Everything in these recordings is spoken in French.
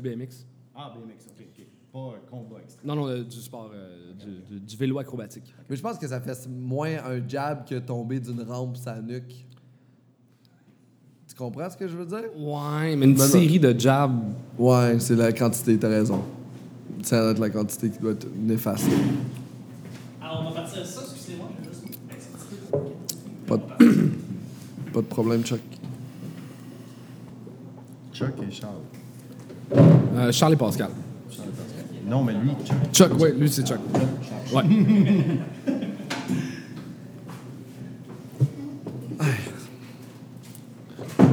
du BMX. Ah, BMX, ok, ok. Pas un combat extrême. Non, non, euh, du sport, euh, du, du- du vélo acrobatique. Mais je pense que ça fait moins un jab que tomber d'une rampe sa nuque. Tu comprends ce que je veux dire? Ouais, mais une non. série de jabs. Ouais, c'est la quantité, t'as raison. Ça doit être la quantité qui doit être néfaste. Alors, on va partir de ça, excusez-moi, je vais juste. Pas de, pas de problème, Chuck. Chuck et Charles. Euh, Charles et Pascal. Non, mais lui, Chuck. Chuck, ouais, lui, c'est Chuck. Ouais.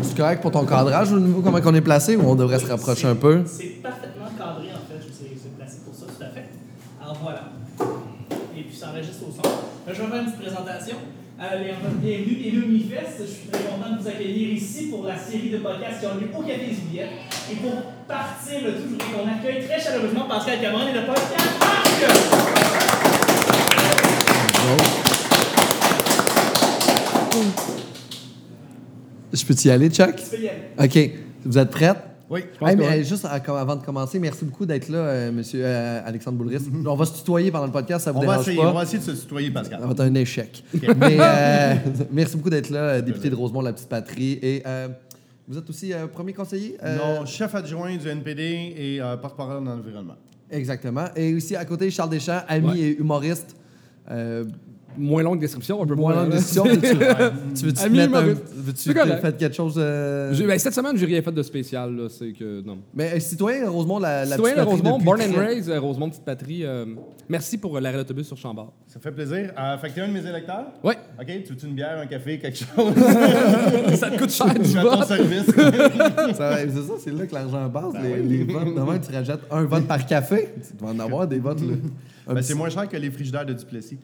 C'est correct pour ton cadrage au niveau comment on est placé ou on devrait se rapprocher un peu? C'est parfaitement cadré, en fait. Je sais c'est placé pour ça, tout à fait. Alors, voilà. Et puis, ça enregistre au son. Là, je vais faire une petite présentation. Euh, bienvenue, bienvenue au Unifest. Je suis très content de vous accueillir ici pour la série de podcasts qui ont lieu au Café des Oubliettes. Et pour partir le tout, je voudrais qu'on accueille très chaleureusement Pascal Cameron et le podcast Marc! Je peux-y aller, Chuck? Tu peux y aller. OK. Vous êtes prête? Oui, Hey, mais euh, juste avant de commencer, merci beaucoup d'être là, euh, monsieur euh, Alexandre Boulris. on va se tutoyer pendant le podcast, ça vous on va, dérange essayer, pas? on va essayer de se tutoyer, Pascal. Ça va être un échec. Mais euh, merci beaucoup d'être là, euh, député de Rosemont, la petite patrie. Et vous êtes aussi premier conseiller? Non, chef adjoint du NPD et porte-parole dans l'environnement. Exactement. Et aussi à côté, Charles Deschamps, ami Ouais. et humoriste. Moins longue description, un peu moins moins. longue décision. tu, tu veux-tu mettre un- veux-tu faire quelque chose... euh, ben, cette semaine, j'ai rien fait de spécial. là, C'est que. Non. Mais euh, citoyen Rosemont, la, la Citoyen de petite Rosemont, born and raised, euh, Rosemont, petite patrie. euh, merci pour l'arrêt d'autobus sur Chambord. Ça fait plaisir. Euh, fait que t'es un de mes électeurs? Ouais. OK, tu veux une bière, un café, quelque chose? ça te coûte cher Je du suis à ton service. C'est ça, c'est là que l'argent passe, les, oui. les votes. Demain, tu rajoutes un vote par café. Tu vas en avoir des votes, là. Ben, c'est moins cher que les frigidaires de Duplessis.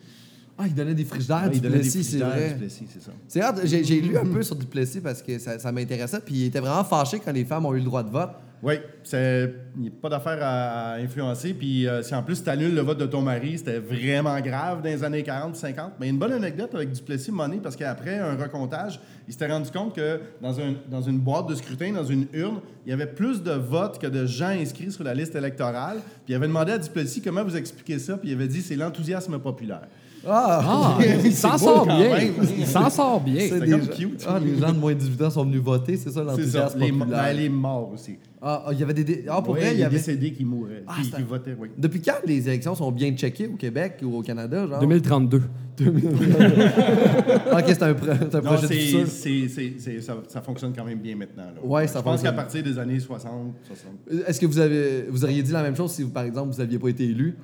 Ah, il donnait des frigidaires, Ouais, du il donnait des Plessis, c'est vrai. Duplessis, c'est ça. J'ai lu un peu sur Duplessis parce que ça, ça m'intéressait, puis il était vraiment fâché quand les femmes ont eu le droit de vote. Oui, c'est- il n'y a pas d'affaire à, à influencer. Puis euh, si en plus tu annules le vote de ton mari, c'était vraiment grave dans les années 40, 50. Mais une bonne anecdote avec Duplessis Money, parce qu'après un recomptage, il s'était rendu compte que dans, un, dans une boîte de scrutin, dans une urne, il y avait plus de votes que de gens inscrits sur la liste électorale. Puis il avait demandé à Duplessis comment vous expliquez ça, puis il avait dit c'est l'enthousiasme populaire. Ah! Ah, il s'en sort bien. Il s'en sort bien. C'est comme cute. Ah, les gens de moins de 18 ans sont venus voter, c'est ça C'est ça. l'enthousiasme Les, populaire. ben, les morts aussi. Ah, ah, il y avait des... dé- Ah, pour Ouais, vrai, il y les avait... décédés qui mouraient, Ah, qui, qui votaient, oui. Depuis quand les élections sont bien checkées au Québec ou au Canada, genre? 2032. Ah, OK, c'est un, pro- c'est un Non, projet de futur. c'est, ça, ça fonctionne quand même bien maintenant. Là. Ouais, ça Je pense qu'à partir des années 60, 60. Est-ce que vous, avez, vous auriez dit la même chose si, vous, par exemple, vous n'aviez pas été élu?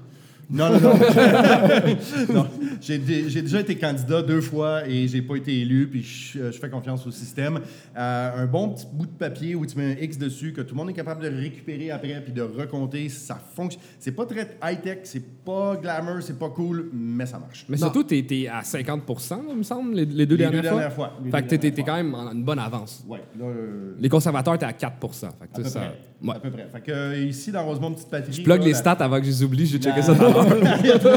Non, non, non. Non, J'ai, dé- j'ai déjà été candidat deux fois et j'ai pas été élu, puis je, euh, je fais confiance au système. Euh, un bon petit bout de papier où tu mets un X dessus, que tout le monde est capable de récupérer après puis de recompter, ça fonctionne. C'est pas très high-tech, c'est pas glamour, c'est pas cool, mais ça marche. Mais Non. surtout, t'es t'es à 50% il me semble, les, les deux Les dernières deux fois. dernières fois. Les Fait deux que t'es dernières quand même en une bonne avance. Ouais, là, euh, Les conservateurs, t'es à 4 Fait que à tu peu ça. près. Ouais. À peu près. Fait que ici, dans Rosemont Petite Patrie. Je plug là, les stats avant que je les oublie, je vais checker la- ça tout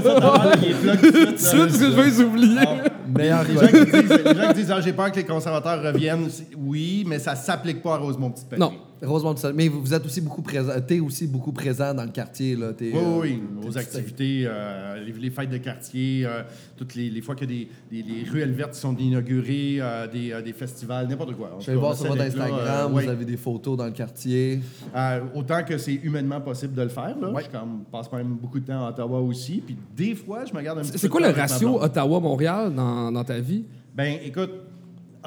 de suite, parce que je vais les oublier. Ah, Meilleur les, gens qui disent, les gens qui disent ah, j'ai peur que les conservateurs reviennent, oui, mais ça s'applique pas à Rosemont Petite Patrie. Non. Rosemont, tout ça. Mais vous, vous êtes aussi beaucoup présent. T'es aussi beaucoup présent dans le quartier, là. T'es, Oui, euh, oui, t'es- Aux t'es- activités, euh, les, les fêtes de quartier, euh, toutes les, les fois a des, des- les ruelles vertes sont inaugurées, euh, des, euh, des festivals, n'importe quoi. Je vais voir sur votre Instagram, euh, ouais. vous avez des photos dans le quartier. Euh, autant que c'est humainement possible de le faire. Là. Ouais. Je comme, passe quand même beaucoup de temps à Ottawa aussi. Puis des fois, je me garde un petit peu C'est quoi le ratio. Ottawa-Montréal dans, dans ta vie? Ben, écoute,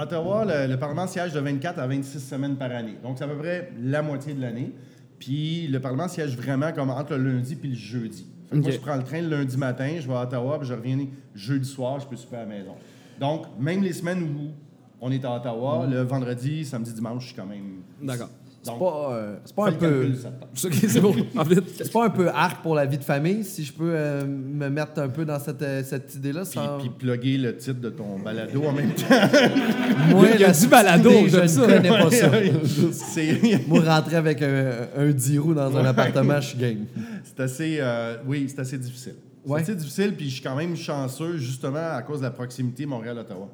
Ottawa, le, le Parlement siège de 24 à 26 semaines par année. Donc, c'est à peu près la moitié de l'année. Puis, le Parlement siège vraiment comme entre le lundi puis le jeudi. Fait que Ok. Moi, je prends le train le lundi matin, je vais à Ottawa, puis je reviens jeudi soir, je peux souper à la maison. Donc, même les semaines où on est à Ottawa, le vendredi, samedi, dimanche, je suis quand même. D'accord. C'est pas, euh, c'est pas fais un peu. C'est bon. En fait, C'est pas un peu arc pour la vie de famille, si je peux euh, me mettre un peu dans cette, euh, cette idée-là. Puis, Sans... puis plugger le titre de ton balado en même temps. Moi, il y a du balado, idée, je ne connais pas ça. c'est Moi, rentrer avec un, un 10 roues dans un appartement, je suis game. c'est assez, euh, oui, c'est assez difficile. C'est Ouais. assez difficile, puis je suis quand même chanceux, justement, à cause de la proximité Montréal-Ottawa.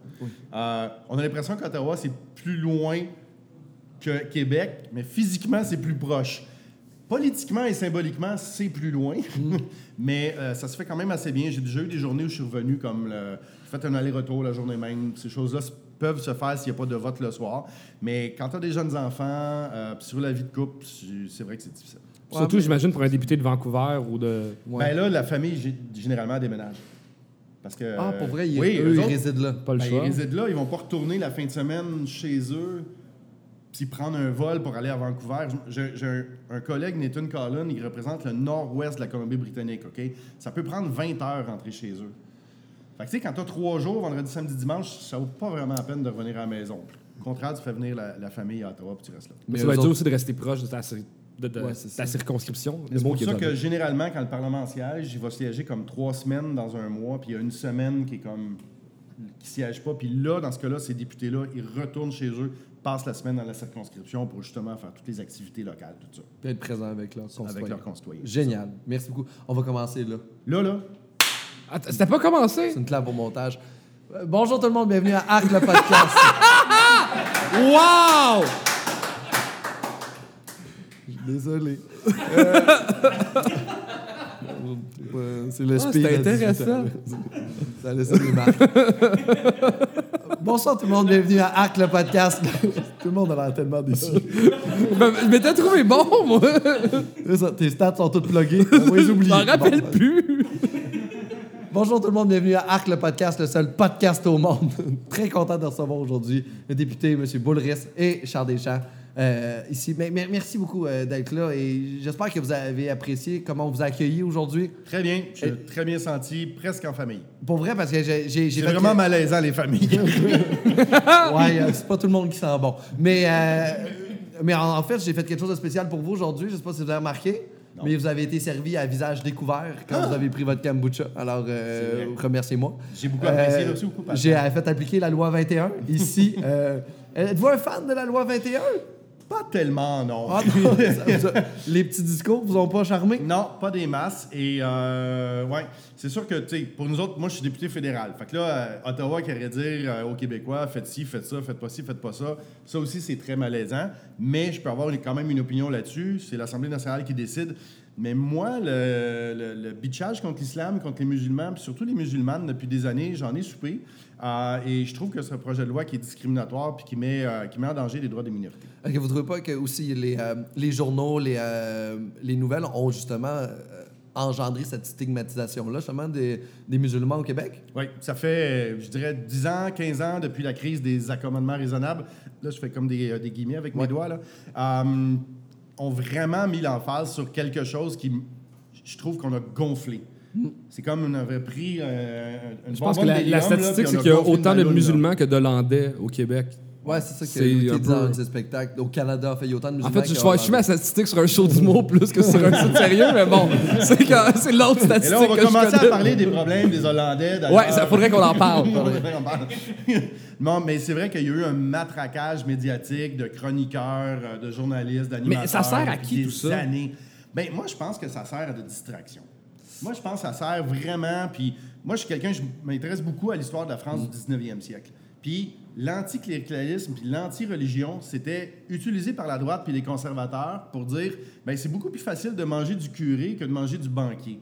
On a l'impression qu'Ottawa, c'est plus loin que Québec, mais physiquement, c'est plus proche. Politiquement et symboliquement, c'est plus loin, Mm. mais euh, ça se fait quand même assez bien. J'ai déjà eu des journées où je suis revenu, comme le, j'ai fait un aller-retour la journée même. Ces choses-là peuvent se faire s'il n'y a pas de vote le soir. Mais quand tu as des jeunes enfants, euh, sur la vie de couple, c'est vrai que c'est difficile. Surtout, j'imagine, pour un député de Vancouver ou de. Ouais. Ben là, la famille, gé- généralement, déménage. Parce que, ah, pour vrai, ils, oui, eux, eux ils autres, résident là. Pas le ben, choix. Ils résident là, ils vont pas retourner la fin de semaine chez eux, puis prendre un vol pour aller à Vancouver. J'ai un, un collègue, Nathan Collin, il représente le nord-ouest de la Colombie-Britannique, OK? Ça peut prendre 20 heures rentrer chez eux. Fait que, tu sais, quand tu as trois jours, vendredi, samedi, dimanche, ça vaut pas vraiment la peine de revenir à la maison. Au contraire, tu fais venir la, la famille à Ottawa, puis tu restes là. Mais ça va être dur aussi de rester proche de ta, de, de- Ouais, c'est ta circonscription. C'est pour ça que généralement, quand le Parlement siège, il va siéger comme trois semaines dans un mois, puis il y a une semaine qui est comme qui siège pas. Puis là, dans ce cas-là, ces députés-là, ils retournent chez eux, passent la semaine dans la circonscription pour justement faire toutes les activités locales, tout ça, Puis être présent avec leurs concitoyens. avec leurs concitoyens. Génial. Merci beaucoup. On va commencer là. Là, là, Attends, C'était pas commencé? C'est une clap au montage. Euh, bonjour tout le monde, bienvenue à Arc le podcast. Wow! Désolé. Euh, C'est le Ah, speed. 18 intéressant. Ça a laissé des marques. Bonsoir tout le monde, bienvenue à Arc le podcast. tout le monde a l'air tellement déçu. Ben, Je m'étais trouvé bon, moi! Ça, Tes stats sont toutes pluggées. On va les Je m'en rappelle Bon. plus! Bonjour tout le monde, bienvenue à Arc le podcast, le seul podcast au monde. Très content de recevoir aujourd'hui le député M. Boulris et Charles Deschamps euh, ici. Mais, mais merci beaucoup euh, d'être là et j'espère que vous avez apprécié comment on vous a accueilli aujourd'hui. très bien, je suis très bien senti, presque en famille. Pour vrai, parce que j'ai C'est vraiment que- malaisant, les familles. Ouais, euh, c'est pas tout le monde qui sent bon. Mais, euh, mais en, en fait, j'ai fait quelque chose de spécial pour vous aujourd'hui. Je sais pas si vous avez remarqué. Non. Mais vous avez été servi à visage découvert quand vous avez pris votre kombucha. Alors, euh, remerciez-moi. J'ai beaucoup apprécié, Euh. J'ai fait appliquer la loi 21 ici. Euh, Êtes-vous un fan de la loi 21? Pas tellement, non. Ah non, les petits discours vous ont pas charmé? Non, pas des masses. Et euh, ouais, c'est sûr que, tu sais, pour nous autres, moi, je suis député fédéral. Fait que là, euh, Ottawa qui aurait dire euh, aux Québécois, faites ci, faites ça, faites pas ci, faites pas ça. Ça aussi, c'est très malaisant. Mais je peux avoir quand même une opinion là-dessus. C'est l'Assemblée nationale qui décide. Mais moi, le, le, le bitchage contre l'islam, contre les musulmans, puis surtout les musulmanes, depuis des années, j'en ai soupé. Euh, et je trouve que c'est un projet de loi qui est discriminatoire puis qui met, euh, qui met en danger les droits des minorités. Vous trouvez pas que aussi les, euh, les journaux, les, les nouvelles ont justement engendré cette stigmatisation-là, justement, des, des musulmans au Québec? Oui, ça fait, je dirais, 10 ans, 15 ans depuis la crise des accommodements raisonnables. Là, je fais comme des, des guillemets avec Ouais. mes doigts. Là. Ont vraiment mis l'emphase sur quelque chose qui, je trouve qu'on a gonflé. C'est comme on avait pris euh, une Je pense que la, statistique, c'est qu'il y a autant de musulmans que d'Hollandais au Québec. Ouais, c'est ça qui C'est a été un dit peu- dans un spectacle. Au Canada, fait, il y a autant de En musulmans fait, je je mets la statistique sur un show d'humour plus que sur un site sérieux, mais bon, c'est l'autre Et statistique là, on va que commencer à parler des problèmes des Hollandais. Ouais, ça faudrait qu'on en parle. En non, mais c'est vrai qu'il y a eu un matraquage médiatique de chroniqueurs, euh, de journalistes, d'animateurs. Mais ça sert à qui, tout ça? Années. Ben, moi, je pense que ça sert à de distraction. Moi, je pense que ça sert vraiment. Puis, moi, je suis quelqu'un, je m'intéresse beaucoup à l'histoire de la France du 19e siècle. Puis, l'anticléricalisme puis l'anti-religion, c'était utilisé par la droite puis les conservateurs pour dire ben c'est beaucoup plus facile de manger du curé que de manger du banquier.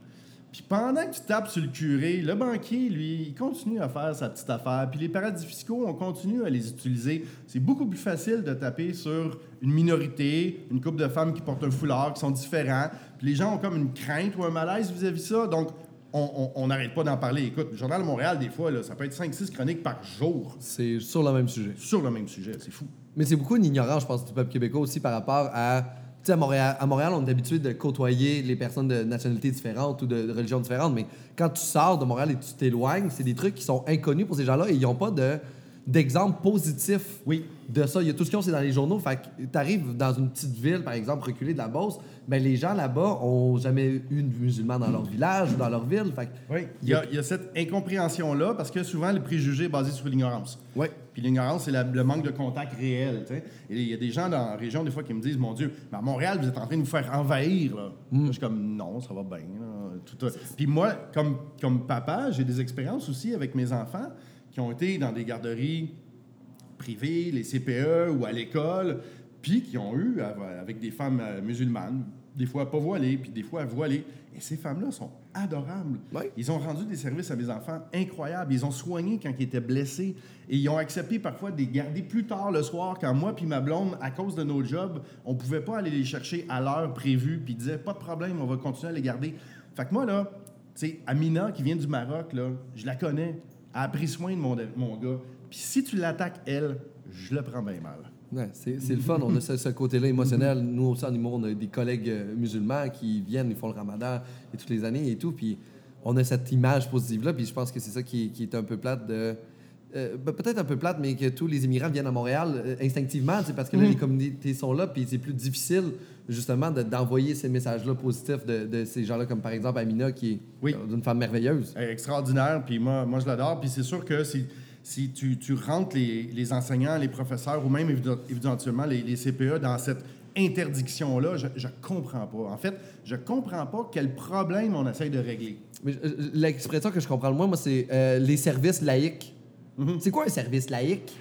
Puis pendant que tu tapes sur le curé, le banquier, lui, il continue à faire sa petite affaire. Puis les paradis fiscaux, on continue à les utiliser. C'est beaucoup plus facile de taper sur une minorité, une couple de femmes qui portent un foulard, qui sont différents. Puis les gens ont comme une crainte ou un malaise vis-à-vis de ça. Donc, on- n'arrête pas d'en parler. Écoute, le Journal de Montréal, des fois, là, ça peut être 5-6 chroniques par jour C'est sur le même sujet. sur le même sujet. C'est fou. Mais c'est beaucoup une ignorance, je pense, du peuple québécois aussi par rapport à. Sais, à Montréal, à Montréal, on est habitué de côtoyer les personnes de nationalités différentes ou de, de religions différentes, mais quand tu sors de Montréal et tu t'éloignes, c'est des trucs qui sont inconnus pour ces gens-là et ils n'ont pas de, d'exemple positif Oui. de ça. Il y a tout ce qu'ils ont, c'est dans les journaux. Fait que tu arrives dans une petite ville, par exemple, reculée de la Beauce, ben les gens là-bas ont jamais eu de musulmans dans leur village ou dans leur ville. Fait que- Oui, il y, a, il y a cette incompréhension-là parce que souvent, le préjugé est basé sur l'ignorance. Ouais. Puis l'ignorance, c'est le manque de contact réel. Et il y a des gens dans la région, des fois, qui me disent Mon Dieu, mais à Montréal, vous êtes en train de nous faire envahir. Là. Là, je suis comme Non, ça va bien. là. Tout, Puis moi, comme, comme papa, j'ai des expériences aussi avec mes enfants qui ont été dans des garderies privées, les CPE ou à l'école, puis qui ont eu, av- avec des femmes euh, musulmanes, des fois pas voilées, puis des fois voilées. Et ces femmes-là sont adorables. Ils ont rendu des services à mes enfants incroyables. Ils ont soigné quand ils étaient blessés. Et ils ont accepté parfois de les garder plus tard le soir, quand moi puis ma blonde, à cause de nos jobs, on pouvait pas aller les chercher à l'heure prévue, puis ils disaient pas de problème, on va continuer à les garder. Fait que moi, là, tu sais, Amina, qui vient du Maroc, là, je la connais. Elle a pris soin de mon, mon gars. Puis si tu l'attaques, elle, je le prends bien mal. Ouais, c'est le fun. On a ce, ce côté-là émotionnel. Nous, aussi, en humour, on a des collègues euh, musulmans qui viennent, ils font le ramadan et toutes les années et tout. Puis on a cette image positive-là. Puis je pense que c'est ça qui, est- qui est un peu plate de. Euh, Peut-être un peu plate, mais que tous les immigrants viennent à Montréal euh, instinctivement, sais, parce que là, les communautés sont là, puis c'est plus difficile, justement, de- d'envoyer ces messages-là positifs de, de ces gens-là, comme par exemple Amina, qui est Oui. euh, d'une femme merveilleuse. Extraordinaire, puis moi, moi je l'adore. Puis c'est sûr que si, si tu, tu rentres les, les enseignants, les professeurs ou même éventuellement les, les CPE dans cette interdiction-là, je, je comprends pas. En fait, je comprends pas quel problème on essaye de régler. L'expression que je comprends le moins, moi, c'est euh, les services laïques. C'est quoi un service laïque?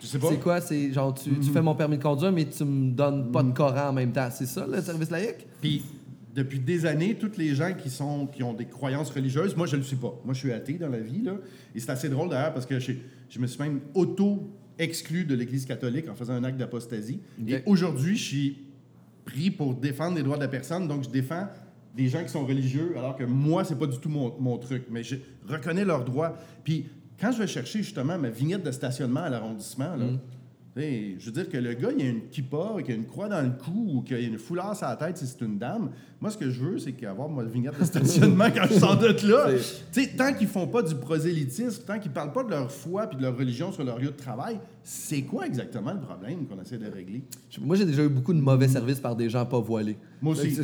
Je sais pas. C'est quoi? C'est genre, tu, tu fais mon permis de conduire, mais tu me donnes pas de Coran en même temps. C'est ça, le service laïque? Puis depuis des années, toutes les gens qui, sont, qui ont des croyances religieuses, moi je le suis pas. Moi je suis athée dans la vie. Là. Et c'est assez drôle d'ailleurs parce que je, je me suis même auto-exclu de l'Église catholique en faisant un acte d'apostasie. Et aujourd'hui, je suis pris pour défendre les droits de la personne. Donc je défends des gens qui sont religieux alors que moi, c'est pas du tout mon, mon truc. Mais je reconnais leurs droits. Puis quand je vais chercher justement ma vignette de stationnement à l'arrondissement, là, tu je veux dire que le gars, il a une kippa, qu'il a une croix dans le cou ou qu'il a une foulard sur la tête si c'est une dame. Moi, ce que je veux, c'est qu'avoir ma vignette de stationnement quand je sors de là. Tu sais, tant qu'ils font pas du prosélytisme, tant qu'ils parlent pas de leur foi puis de leur religion sur leur lieu de travail, c'est quoi exactement le problème qu'on essaie de régler? Moi, j'ai déjà eu beaucoup de mauvais services par des gens pas voilés. Moi aussi.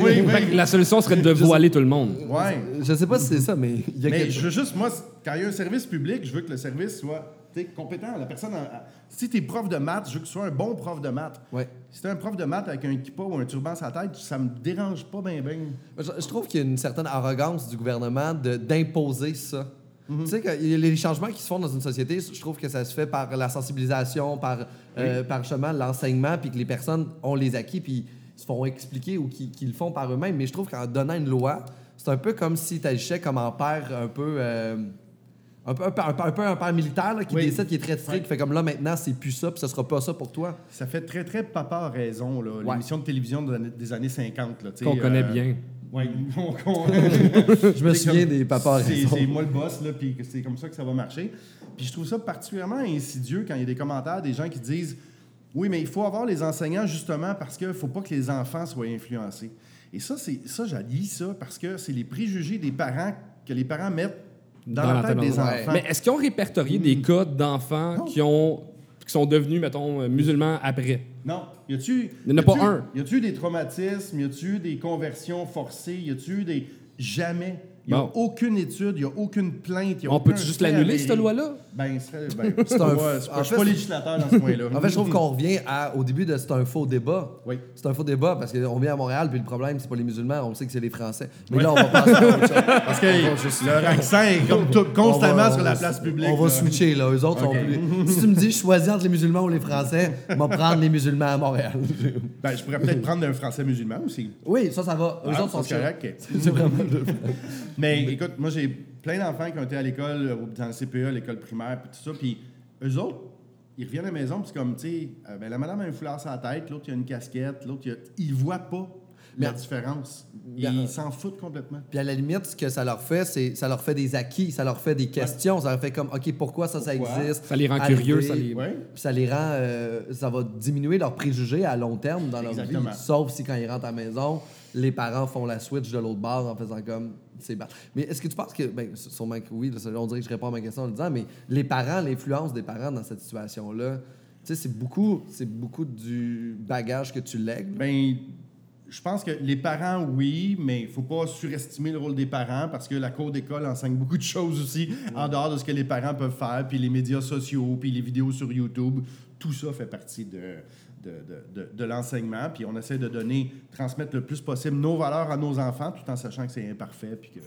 Oui, oui. La solution serait de voiler tout le monde. Ouais. Je sais pas si c'est ça, mais il y a Mais quelque je veux juste, moi, quand il y a un service public, je veux que le service soit compétent. La personne, en- en- si tu es prof de maths, je veux que tu sois un bon prof de maths. Ouais. Si tu un prof de maths avec un kippa ou un turban sur la tête, ça me dérange pas bien, bien. Je, je trouve qu'il y a une certaine arrogance du gouvernement d'imposer ça. Tu sais, que les changements qui se font dans une société, je trouve que ça se fait par la sensibilisation, par, euh, par l'enseignement, puis que les personnes ont les acquis, puis se font expliquer ou qu'ils le font par eux-mêmes. Mais je trouve qu'en donnant une loi, c'est un peu comme si tu agissais comme un père un peu. euh, un peu, un, un peu- un peu un père militaire là, qui Oui. décide, qui est très strict, Ouais. qui fait comme là maintenant, c'est plus ça, puis ce sera pas ça pour toi. Ça fait très, très papa a raison, là, Ouais. l'émission de télévision des années, des années 50. Là, tu sais, Qu'on connaît euh, bien. Ouais, on- on- Je me souviens comme- des papas c'est- raison. C'est moi le boss, là, puis c'est comme ça que ça va marcher. Puis je trouve ça particulièrement insidieux quand il y a des commentaires des gens qui disent Oui, mais il faut avoir les enseignants justement parce qu'il ne faut pas que les enfants soient influencés. Et ça, c'est ça, j'allie ça parce que c'est les préjugés des parents que les parents mettent dans, la tête des ouais. enfants. Mais est-ce qu'ils ont répertorié des cas d'enfants Non. qui ont qui sont devenus, mettons, euh, musulmans après? Non. Y a-tu. Il en a pas un. Y a-tu des traumatismes? Y a-tu des conversions forcées? Y a-tu des. Jamais. Y a Bon. aucune étude, y a aucune plainte. Y a On peut juste l'annuler, cette loi-là? Ben, ben, C'est un- je suis fait, pas législateur dans ce point-là. En fait, je trouve qu'on revient à, au début de c'est un faux débat. Oui. C'est un faux débat parce qu'on vient à Montréal, puis le problème, c'est pas les musulmans, on sait que c'est les Français. Mais là, on va passer à autre chose. Parce que leur accent est comme tout- constamment va- sur la place publique. On va là. switcher, là. Eux autres Ok. sont plus. Si tu me dis, je choisis entre les musulmans ou les Français, je vais prendre les musulmans à Montréal. Ben, je pourrais peut-être prendre un français musulman aussi. oui, ça, ça va. Eux Ah, autres sont c'est correct. C'est vraiment Mais écoute, moi, j'ai plein d'enfants qui ont été à l'école, euh, dans le CPE, l'école primaire, puis tout ça. Puis eux autres, ils reviennent à la maison, puis c'est comme, tu sais, euh, ben, la madame a un foulard sur la tête, l'autre, il a une casquette, l'autre, il a... ils voient pas la différence. Mais- Ils s'en foutent complètement. Puis à la limite, ce que ça leur fait, c'est ça leur fait des acquis, ça leur fait des questions, ça leur fait comme, OK, pourquoi ça, ça existe? Ça les rend Arriver. curieux, ça les... Ouais. Puis ça les rend. euh, ça va diminuer leurs préjugés à long terme dans leur Exactement. vie. Sauf si quand ils rentrent à la maison, les parents font la switch de l'autre bord en faisant comme. C'est. Mais est-ce que tu penses que. Ben, sûrement que oui, là, on dirait que je réponds à ma question en le disant, mais les parents, l'influence des parents dans cette situation-là, tu sais, c'est beaucoup, c'est beaucoup du bagage que tu lègues. Ben, je pense que les parents, oui, mais il faut pas surestimer le rôle des parents parce que la cour d'école enseigne beaucoup de choses aussi en dehors de ce que les parents peuvent faire, puis les médias sociaux, puis les vidéos sur YouTube. Tout ça fait partie de, de, de- de- de l'enseignement. Puis on essaie de donner, transmettre le plus possible nos valeurs à nos enfants tout en sachant que c'est imparfait, puis que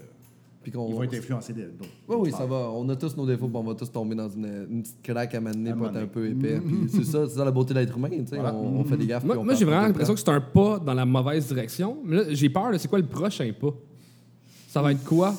Puis qu'on... Ils vont être influencés d'autres. Oui, oui, ça va. On a tous nos défauts, puis on va tous tomber dans une, une petite claque à m'amener À pour être un peu épais. Puis c'est ça, c'est ça la beauté de l'être humain. tu sais. Voilà. On, on fait des gaffes. Moi, puis on moi, perd j'ai vraiment l'impression que c'est un pas dans la mauvaise direction. Mais là, j'ai peur. là, C'est quoi le prochain pas? Ça va être quoi?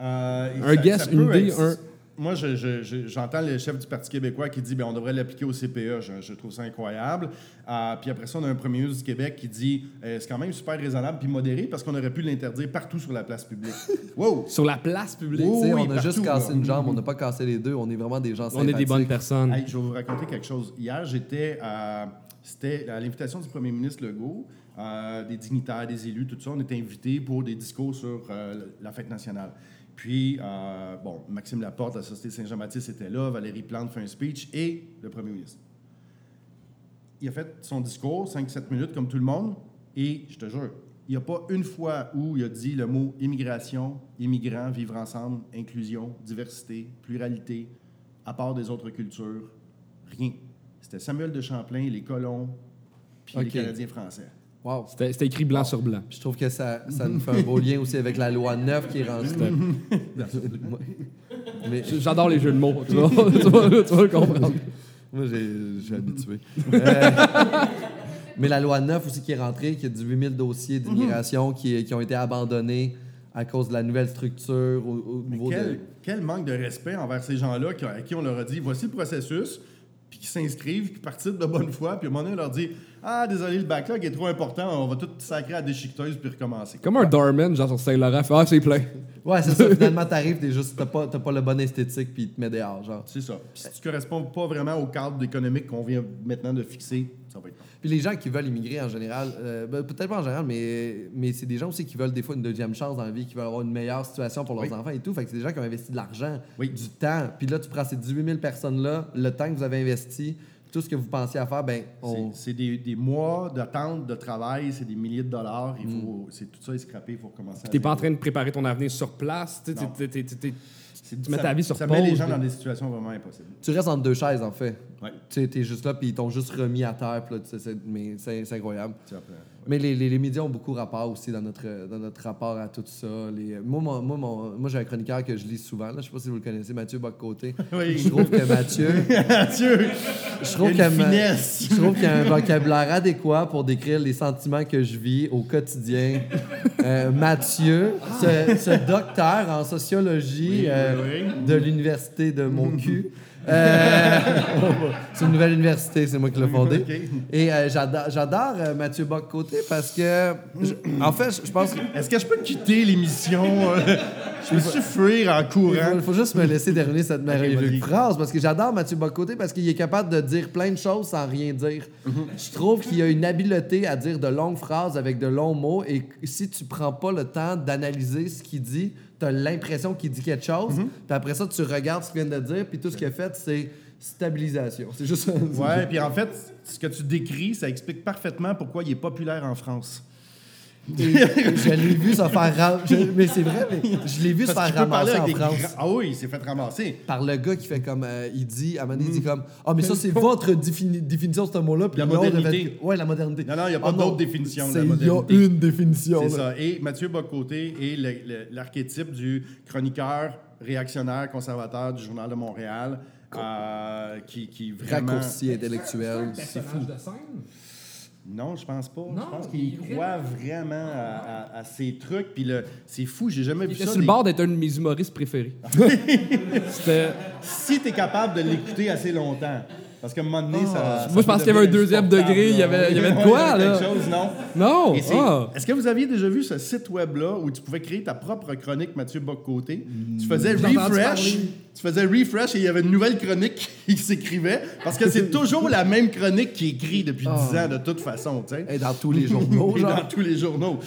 Euh, Un guess, une idée, être- un- Moi, je- je- je- j'entends le chef du Parti québécois qui dit ben, on devrait l'appliquer au CPE. Je, je trouve ça incroyable. Euh, puis après ça, on a un premier ministre du Québec qui dit euh, c'est quand même super raisonnable puis modéré parce qu'on aurait pu l'interdire partout sur la place publique. wow! Sur la place publique. Oh, oui, on a partout, juste cassé là. une jambe, on n'a pas cassé les deux. On est vraiment des gens On est des bonnes personnes. Hey, je vais vous raconter quelque chose. Hier, j'étais à. C'était à l'invitation du premier ministre Legault, euh, des dignitaires, des élus, tout ça. On était invités pour des discours sur euh, la fête nationale. Puis, euh, bon, Maxime Laporte, la Société Saint-Jean-Baptiste était là, Valérie Plante fait un speech et le premier ministre. Il a fait son discours, 5-7 minutes, comme tout le monde, et je te jure, il n'y a pas une fois où il a dit le mot immigration, immigrants, vivre ensemble, inclusion, diversité, pluralité, à part des autres cultures, rien. C'était Samuel de Champlain, les colons, puis les. Canadiens français. Wow. C'était écrit blanc sur blanc. Puis je trouve que ça, ça nous fait un beau lien aussi avec la loi 9 qui est rendue. Mais J'adore les jeux de mots. Tu vas, tu vas- tu vas le comprendre. moi, j'ai- habitué. Euh, mais la loi 9 aussi qui est rentrée, qui a 18 000 dossiers d'immigration qui, qui ont été abandonnés à cause de la nouvelle structure au, au Mais niveau quel, de. quel manque de respect envers ces gens-là qui- à qui on leur a dit voici le processus, puis qui s'inscrivent, qui participent de bonne foi, puis à un moment donné, on leur dit Ah, désolé, le backlog est trop important, on va tout sacrer à déchiqueteuse puis recommencer. Comme un doorman, genre sur Saint-Laurent. fait, Ah, c'est plein. Ouais, c'est ça. Finalement, t'arrives, t'es juste, t'as pas, t'as pas le bon esthétique, puis ils te met dehors, genre. C'est ça. Puis si tu corresponds pas vraiment au cadre économique qu'on vient maintenant de fixer, ça va être non. Puis les gens qui veulent immigrer en général, euh, ben, peut-être pas en général, mais, mais c'est des gens aussi qui veulent des fois une deuxième chance dans la vie, qui veulent avoir une meilleure situation pour leurs Oui. enfants et tout. Fait que c'est des gens qui ont investi de l'argent, Oui. du temps. Puis là, tu prends ces 18 000 personnes-là, le temps que vous avez investi, tout ce que vous pensiez à faire, ben, on... C'est des, des mois d'attente, de travail, c'est des milliers de dollars. Il Mm. faut, c'est tout ça est scrappé, il faut recommencer. à T'es pas en train de préparer ton avenir sur place. Tu tu mets ta vie sur Ça pause. met les gens puis- dans des situations vraiment impossibles. tu restes entre deux chaises, en fait. Ouais. Tu t'es juste là, puis ils t'ont juste remis à terre, puis là, c'est- mais c'est c'est incroyable. Après, ouais. Mais les, les, les médias ont beaucoup rapport aussi dans notre, dans notre rapport à tout ça. Les, moi, mon- moi, mon- moi j'ai un chroniqueur que je lis souvent. Je sais pas si vous le connaissez, Mathieu Boccoté. Oui. Je trouve que Mathieu, Mathieu, je trouve qu'il y a un vocabulaire adéquat pour décrire les sentiments que je vis au quotidien. Euh, Mathieu, ce, ce docteur en sociologie Oui, euh, oui, de l'université de mon cul. Euh, c'est une nouvelle université, c'est moi qui l'ai fondée. Et euh, j'adore, euh, Mathieu Bock-Côté parce que, je- en fait, je- pense qu'il Est-ce que je peux quitter l'émission? je peux fuir en courant? faut, faut juste me laisser terminer cette merveilleuse phrase parce que j'adore Mathieu Bock-Côté parce qu'il est capable de dire plein de choses sans rien dire. Mm-hmm. Je trouve qu'il a une habileté à dire de longues phrases avec de longs mots et que si tu prends pas le temps d'analyser ce qu'il dit, tu as l'impression qu'il dit quelque chose. Mm-hmm. Puis après ça, tu regardes ce qu'il vient de dire puis tout ce qu'il a fait, c'est stabilisation. C'est juste ça. Ouais, puis en fait, ce que tu décris, ça explique parfaitement pourquoi il est populaire en France. Et je l'ai vu se faire ram- je- Mais c'est vrai, mais je l'ai vu se Parce faire peut parler ramasser en avec des France. grands- Ah oui, il s'est fait ramasser. Par le gars qui fait comme. euh, il dit, à un moment donné, il dit comme. Ah, mais ça, c'est votre défini- définition de ce mot-là. Puis La modernité. fait- Ouais, la modernité. Non, non, il y a pas Ah, d'autre définition de la C'est- Il y a une définition. C'est ça. Et Mathieu Bocoté est l'archétype du chroniqueur réactionnaire conservateur du Journal de Montréal euh, qui, qui vraiment... Raccourci intellectuel. Personnage de scène? Non, je pense pas. Non, je pense il qu'il croit vraiment à, à- à ces trucs. Puis le- c'est fou, j'ai jamais Il vu était ça. sur le des- bord d'être un de mes humoristes préférés. C'était. Si tu es capable de l'écouter assez longtemps. Parce qu'à un moment donné, ça. ça Ah. Moi, je pense qu'il y avait un deuxième degré, il y avait- il y avait de quoi, il y avait là? quelque chose, non? Non! Ah. Est-ce que vous aviez déjà vu ce site web-là où tu pouvais créer ta propre chronique Mathieu Bock-Côté? Tu faisais J'ai entendu refresh, tu faisais refresh et il y avait une nouvelle chronique qui s'écrivait parce que c'est toujours la même chronique qui est écrite depuis 10 ans de toute façon, tu sais. Et dans tous les journaux, Et genre. dans tous les journaux.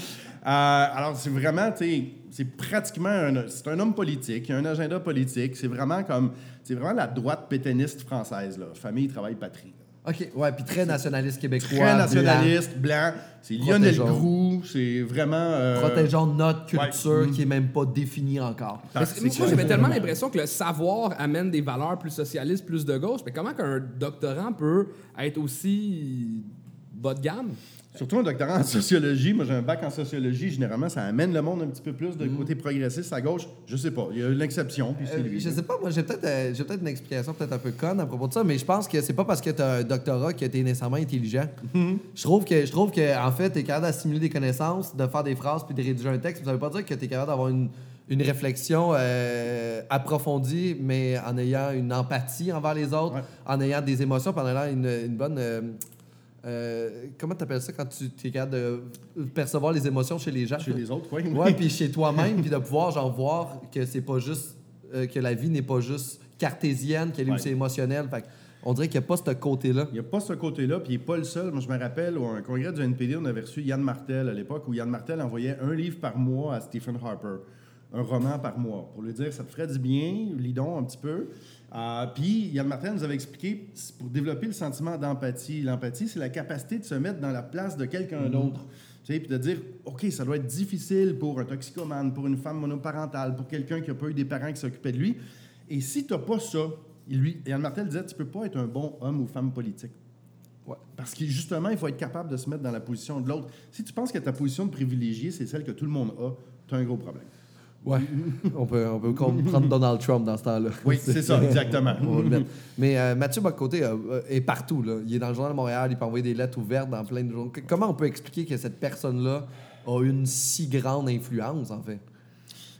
Euh, alors, c'est vraiment, tu sais, c'est pratiquement un, c'est un homme politique, il a un agenda politique. C'est vraiment comme, c'est vraiment la droite pétainiste française, là. Famille, travail, patrie. OK, ouais, puis très nationaliste québécois. Très blanc. nationaliste, blanc. C'est Lionel. Groux, c'est vraiment. euh, Protégeons notre culture ouais. qui est même pas définie encore. Mais moi, j'avais tellement l'impression que le savoir amène des valeurs plus socialistes, plus de gauche. Mais comment qu'un doctorant peut être aussi bas de gamme? Surtout un doctorat en sociologie. Moi, j'ai un bac en sociologie. Généralement, ça amène le monde un petit peu plus Mm. de côté progressiste à gauche. Je sais pas. Il y a une exception, puis c'est Euh, lui. je sais pas, moi j'ai peut-être euh, j'ai peut-être une explication peut-être un peu conne à propos de ça, mais je pense que c'est pas parce que tu as un doctorat que tu es nécessairement intelligent. Mm-hmm. Je trouve que je trouve que en fait, tu es capable d'assimiler des connaissances, de faire des phrases puis de rédiger un texte, mais ça veut pas dire que tu es capable d'avoir une, une réflexion euh, approfondie mais en ayant une empathie envers les autres, Ouais. en ayant des émotions, puis en ayant une, une bonne euh, comment tu appelles ça quand tu es capable de percevoir les émotions chez les gens? Chez les autres, oui. Ouais, puis chez toi-même, puis de pouvoir genre voir que c'est pas juste euh, que la vie n'est pas juste cartésienne, qu'elle est Ouais. aussi émotionnelle. Fait on dirait qu'il n'y a pas ce côté-là. Il n'y a pas ce côté-là, puis il n'est pas le seul. Moi, je me rappelle, au un congrès du NPD, on avait reçu Yann Martel à l'époque, où Yann Martel envoyait un livre par mois à Stephen Harper, un roman par mois, pour lui dire ça te ferait du bien, lis donc un petit peu. Euh, puis Yann Martel nous avait expliqué, pour développer le sentiment d'empathie. L'empathie, c'est la capacité de se mettre dans la place de quelqu'un d'autre. Tu sais, puis de dire, OK, ça doit être difficile pour un toxicomane, pour une femme monoparentale, pour quelqu'un qui n'a pas eu des parents qui s'occupaient de lui. Et si tu n'as pas ça, lui, Yann Martel disait, tu peux pas être un bon homme ou femme politique. Ouais. Parce que justement, il faut être capable de se mettre dans la position de l'autre. Si tu penses que ta position de privilégié, c'est celle que tout le monde a, tu as un gros problème. Ouais. on peut, on peut comprendre Donald Trump dans ce temps-là. Oui, c'est ça, exactement. Mais euh, Mathieu Bocoté euh, euh, est partout. Là. Il est dans le Journal de Montréal, il peut envoyer des lettres ouvertes dans plein de journaux. Comment on peut expliquer que cette personne-là a une si grande influence, en fait?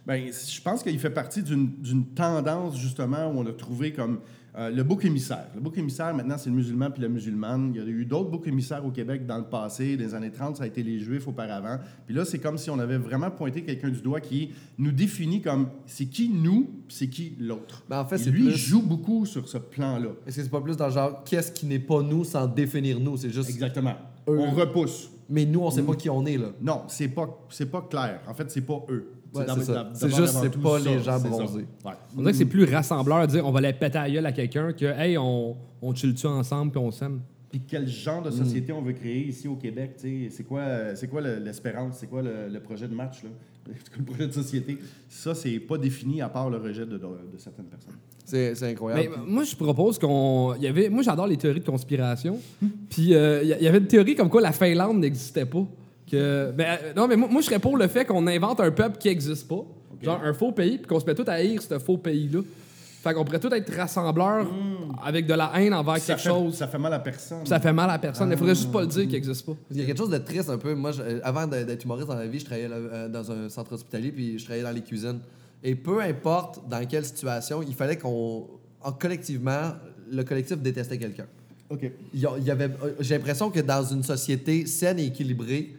Ben, je pense qu'il fait partie d'une d'une tendance, justement, où on a trouvé comme euh, le bouc émissaire. Le bouc émissaire, maintenant, c'est le musulman puis la musulmane. Il y a eu d'autres boucs émissaires au Québec dans le passé. Dans les années 30, ça a été les Juifs auparavant. Puis là, c'est comme si on avait vraiment pointé quelqu'un du doigt qui nous définit comme c'est qui nous, c'est qui l'autre. Ben, en fait, Et c'est lui, plus- il joue beaucoup sur ce plan-là. Est-ce que c'est pas plus dans le genre qu'est-ce qui n'est pas nous sans définir nous? C'est juste. Exactement. Eux. On repousse. Mais nous, on sait pas qui on est, là. Non, c'est pas, c'est pas clair. En fait, c'est pas eux. Ouais, c'est juste, c'est pas ça, les gens bronzés. Ouais. On dirait que c'est plus rassembleur de dire on va aller péter à la gueule à quelqu'un que hey, on, on chill-tu ensemble puis on s'aime. Puis quel genre de Mm. société on veut créer ici au Québec, tu sais, c'est quoi, euh, c'est quoi le- l'espérance, c'est quoi le, le projet de match, là? C'est quoi le projet de société? Ça, c'est pas défini à part le rejet de, de- de certaines personnes. C'est c'est incroyable. Mais moi, je propose qu'on. il Y avait... Moi, j'adore les théories de conspiration. Puis, euh, y- il y avait une théorie comme quoi la Finlande n'existait pas. Que... Ben, euh, non, mais moi, moi, je serais pour le fait qu'on invente un peuple qui n'existe pas. Genre un faux pays, puis qu'on se met tout à haïr ce faux pays-là. Fait qu'on pourrait tout être rassembleurs avec de la haine envers. Ça quelque fait, chose. ça fait mal à personne. Puis Ça fait mal à personne. Il faudrait juste pas le dire qu'il n'existe pas. Il y a quelque chose de triste un peu. Moi, je- euh, avant d'être humoriste dans la vie, je travaillais euh, dans un centre hospitalier puis je travaillais dans les cuisines. Et peu importe dans quelle situation, il fallait qu'on. en- collectivement, le collectif détestait quelqu'un. OK. Il y avait, j'ai l'impression que dans une société saine et équilibrée,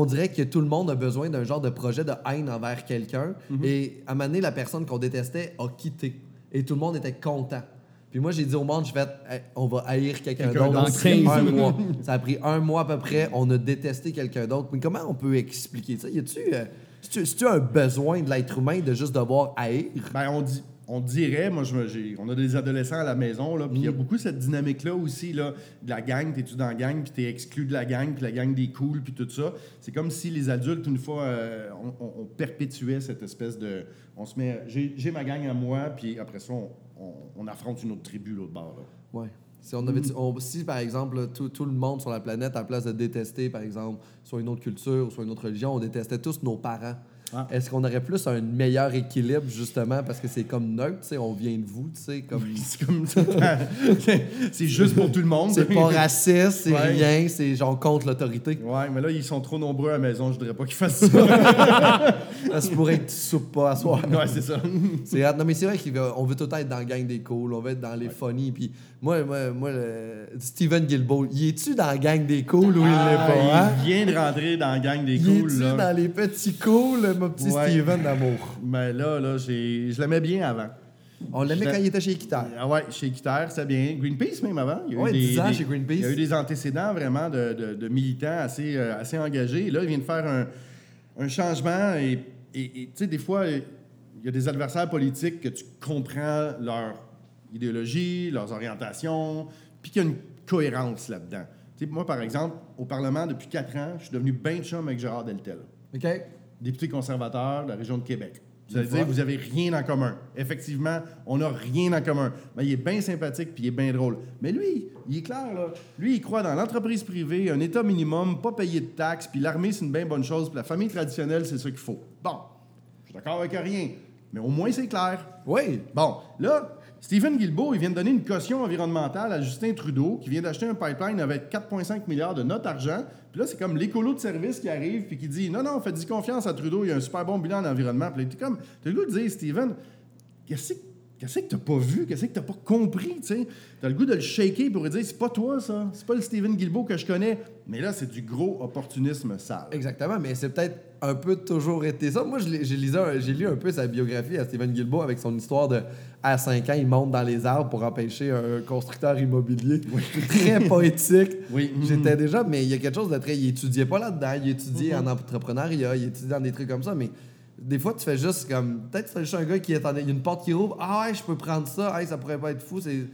on dirait que tout le monde a besoin d'un genre de projet de haine envers quelqu'un. Et à un moment donné, la personne qu'on détestait a quitté. Et tout le monde était content. Puis moi, j'ai dit au monde, je vais, Hey, on va haïr quelqu'un d'autre. d'autre. Ça a pris Dans un 15 mois. Ça a pris un mois à peu près. On a détesté quelqu'un d'autre. Mais comment on peut expliquer ça? Y a-tu, euh, c'est-tu, c'est-tu un besoin de l'être humain de juste devoir haïr? Ben, on, dit, on dirait, moi, je, on a des adolescents à la maison, là, puis il y a beaucoup cette dynamique-là aussi, là, de la gang, t'es-tu dans la gang, puis t'es exclu de la gang, puis la gang des cools, puis tout ça. C'est comme si les adultes, une fois, euh, on, on- on perpétuait cette espèce de... On se met... J'ai, ma gang à moi, puis après ça, on, on- on affronte une autre tribu, l'autre bord, là. Ouais. Si, on avait, on- si, par exemple, tout, tout le monde sur la planète, à la place de détester, par exemple, soit une autre culture soit une autre religion, on détestait tous nos parents. Ah. Est-ce qu'on aurait plus un meilleur équilibre, justement, parce que c'est comme neutre, tu sais, on vient de vous, tu sais, comme... C'est comme ça. c'est juste pour tout le monde. C'est pas raciste, c'est Ouais. rien, c'est genre contre l'autorité. Ouais, mais là, ils sont trop nombreux à la maison, je voudrais pas qu'ils fassent ça. Ça se pourrait que tu soupes pas à soir. ouais, c'est ça. C'est. Non, mais c'est vrai qu'on veut tout le temps être dans la gang des cools, on veut être dans les funny. Puis moi, moi, moi le- Steven Guilbeault, y es-tu dans la gang des cools ou il l'est Ah, pas? hein? il vient de rentrer dans la gang des Y cools, es-tu là. dans les petits cools, mon petit Ouais. Steven d'amour? Mais là, là, j'ai... je l'aimais bien avant. On l'aimait quand il était chez Équiterre. Ah ouais, chez Équiterre, c'était bien. Greenpeace, même avant. Il y a eu des- 10 ans des- chez Greenpeace. Il y a eu des antécédents vraiment de, de- de militants assez, euh, assez engagés. Et là, il vient de faire un, un changement. Et, tu sais, des fois, il y a des adversaires politiques que tu comprends leur idéologie, leurs orientations, puis qu'il y a une cohérence là-dedans. Tu sais, moi, par exemple, au Parlement, depuis quatre ans, je suis devenu ben chum avec Gérard Deltel, OK? député conservateur de la région de Québec. Vous allez dire, vous avez rien en commun. Effectivement, on n'a rien en commun. Mais il est bien sympathique puis il est bien drôle. Mais lui, il est clair, là. Lui, il croit dans l'entreprise privée, un État minimum, pas payer de taxes, puis l'armée, c'est une bien bonne chose, puis la famille traditionnelle, c'est ce qu'il faut. Bon, je suis d'accord avec rien. Mais au moins, c'est clair. Oui. Bon, là, Stephen Guilbeault, il vient de donner une caution environnementale à Justin Trudeau, qui vient d'acheter un pipeline avec 4,5 milliards de notre argent. Puis là, c'est comme l'écolo de service qui arrive puis qui dit Non, non, faites-y confiance à Trudeau, il a un super bon bilan en environnement. Puis là, t'es comme, t'as le goût de dire, Stephen, qu'est-ce que Qu'est-ce que t'as pas vu? Qu'est-ce que t'as pas compris? Tu as le goût de le shaker pour lui dire c'est pas toi, ça. C'est pas le Stephen Guilbeault que je connais. Mais là, c'est du gros opportunisme sale. Exactement, mais c'est peut-être un peu toujours été ça. Moi, j'ai j'ai lu un peu sa biographie à Stephen Guilbeault avec son histoire de à 5 ans, il monte dans les arbres pour empêcher un constructeur immobilier. Très poétique. Oui. J'étais déjà, mais il y a quelque chose de très. Il étudiait pas là-dedans, il étudiait en entrepreneuriat, il étudiait dans des trucs comme ça, mais des fois, tu fais juste comme. Peut-être que c'est juste un gars qui est Il y a une porte qui rouvre. Ah, ouais, je peux prendre ça. Hey, ça pourrait pas être fou. C'est.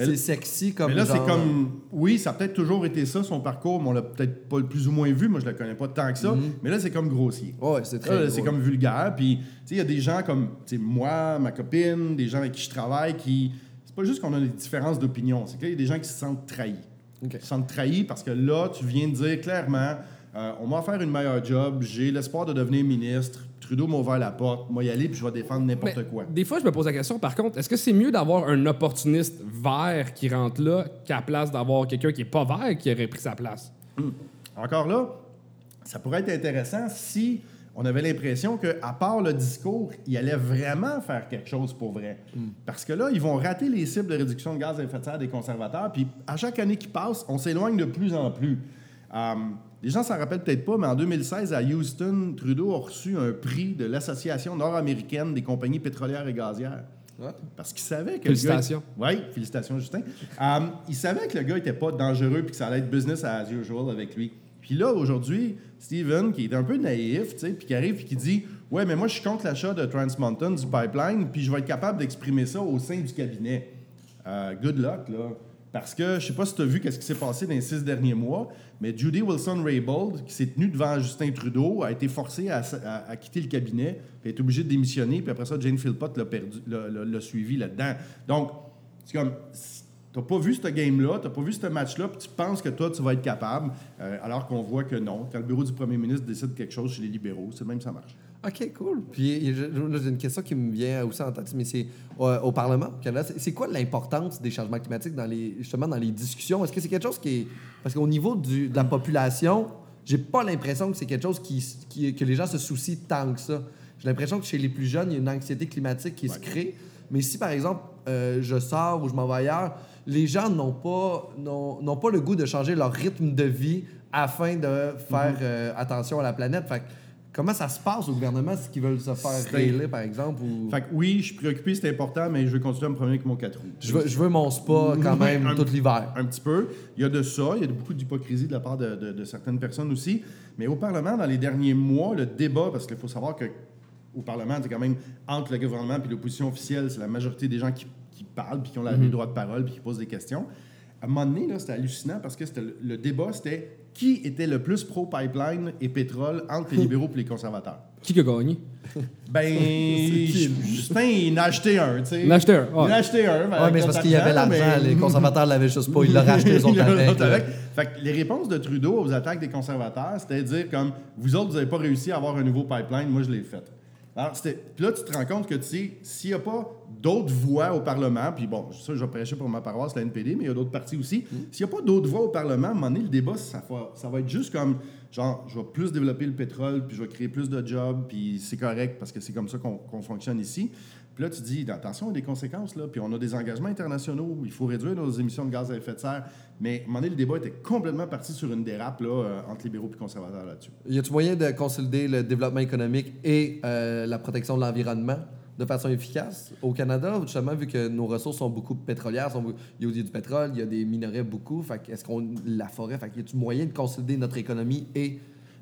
C'est sexy comme Mais là, c'est genre- comme. Oui, ça a peut-être toujours été ça, son parcours, mais on l'a peut-être pas plus ou moins vu. Moi, je le connais pas tant que ça. Mais là, c'est comme grossier. Ouais, c'est très. c'est comme vulgaire. Puis, tu sais, il y a des gens comme tu sais, moi, ma copine, des gens avec qui je travaille qui. C'est pas juste qu'on a des différences d'opinion, c'est qu'il y a des gens qui se sentent trahis. Ok. Ils se sentent trahis parce que là, tu viens de dire clairement euh, on m'a offert une meilleure job, j'ai l'espoir de devenir ministre. Trudeau m'a ouvert la porte, moi y aller, puis je vais défendre n'importe Mais quoi. Des fois, je me pose la question, par contre, est-ce que c'est mieux d'avoir un opportuniste vert qui rentre là qu'à la place d'avoir quelqu'un qui est pas vert qui aurait pris sa place? Encore là, ça pourrait être intéressant si on avait l'impression qu'à part le discours, il allait vraiment faire quelque chose pour vrai. Parce que là, ils vont rater les cibles de réduction de gaz à effet de serre des conservateurs, puis à chaque année qui passe, on s'éloigne de plus en plus. Euh, les gens s'en rappellent peut-être pas, mais en 2016, à Houston, Trudeau a reçu un prix de l'Association nord-américaine des compagnies pétrolières et gazières. Ouais. Parce qu'il savait que le Félicitations. gars... Oui, félicitations, Justin. Euh, il savait que le gars était pas dangereux puis que ça allait être business as usual avec lui. Puis là, aujourd'hui, Steven, qui est un peu naïf, tu sais, puis qui arrive puis qui dit « Ouais, mais moi, je suis contre l'achat de Trans Mountain, du pipeline, puis je vais être capable d'exprimer ça au sein du cabinet. Euh, good luck, là. Parce que, je sais pas si tu as vu qu'est-ce qui s'est passé dans les six derniers mois, mais Judy Wilson-Raybould, qui s'est tenue devant Justin Trudeau, a été forcée à, quitter le cabinet, puis a été obligée de démissionner, puis après ça, Jane Philpott l'a suivi là-dedans. Donc, c'est comme, t'as pas vu ce game-là, t'as pas vu ce match-là, puis tu penses que toi, tu vas être capable, euh, alors qu'on voit que non. Quand le bureau du premier ministre décide quelque chose chez les libéraux, c'est même que ça marche. OK, cool. Puis j'ai une question qui me vient aussi en tête, mais c'est euh, au Parlement au Canada. c'est- quoi l'importance des changements climatiques dans les, justement dans les discussions? Est-ce que c'est quelque chose qui est... Parce qu'au niveau du- de la population, j'ai pas l'impression que c'est quelque chose qui, qui- que les gens se soucient tant que ça. J'ai l'impression que chez les plus jeunes, il y a une anxiété climatique qui se crée. Mais si, par exemple, euh, je sors ou je m'en vais ailleurs, les gens n'ont pas, n'ont n'ont pas le goût de changer leur rythme de vie afin de faire euh, attention à la planète. Fait comment ça se passe au gouvernement si qu'ils veulent se faire réélire, par exemple? Ou... Fait que oui, je suis préoccupé, c'est important, mais je vais continuer à me promener avec mon 4 roues. Je veux, je veux mon spa quand même Un- tout l'hiver. Un petit peu. Il y a de ça, il y a beaucoup d'hypocrisie de la part de, de- de certaines personnes aussi. Mais au Parlement, dans les derniers mois, le débat, parce qu'il faut savoir que au Parlement, c'est quand même entre le gouvernement et l'opposition officielle, c'est la majorité des gens qui, qui parlent, puis qui ont la- les droits de parole, puis qui posent des questions. À un moment donné, c'était hallucinant parce que c'était le, le débat, c'était qui était le plus pro-pipeline et pétrole entre les libéraux et les conservateurs. Qui qui a gagné? Ben, Justin, il en a acheté un, tu sais. Il en a acheté un, ouais. Il en a acheté un. ben, Ouais, mais c'est parce qu'il y avait l'argent, mais- Les conservateurs l'avaient juste pas. Ils l'auraient acheté eux autres Il y en a avec. avec. Fait que les réponses de Trudeau aux attaques des conservateurs, c'était de dire comme vous autres, vous n'avez pas réussi à avoir un nouveau pipeline, moi je l'ai fait. Alors, c'était- puis là, tu te rends compte que tu sais, s'il n'y a pas d'autres voix au Parlement, puis bon, ça, je vais prêcher pour ma paroisse, la NPD, mais il y a d'autres partis aussi. S'il n'y a pas d'autres voix au Parlement, à un moment donné, le débat, ça va, ça va être juste comme genre, je vais plus développer le pétrole, puis je vais créer plus de jobs, puis c'est correct parce que c'est comme ça qu'on fonctionne ici. Puis là, tu dis, attention, il y a des conséquences, là. Puis on a des engagements internationaux. Il faut réduire nos émissions de gaz à effet de serre. Mais à un moment donné, le débat était complètement parti sur une dérape, là, euh, entre libéraux et conservateurs là-dessus. Y a-tu moyen de consolider le développement économique et euh, la protection de l'environnement? De façon efficace au Canada, justement, vu que nos ressources sont beaucoup pétrolières, sont- il y a du pétrole, il y a des minerais beaucoup. Fait est-ce qu'on la forêt, fait y a-tu moyen de consolider notre économie et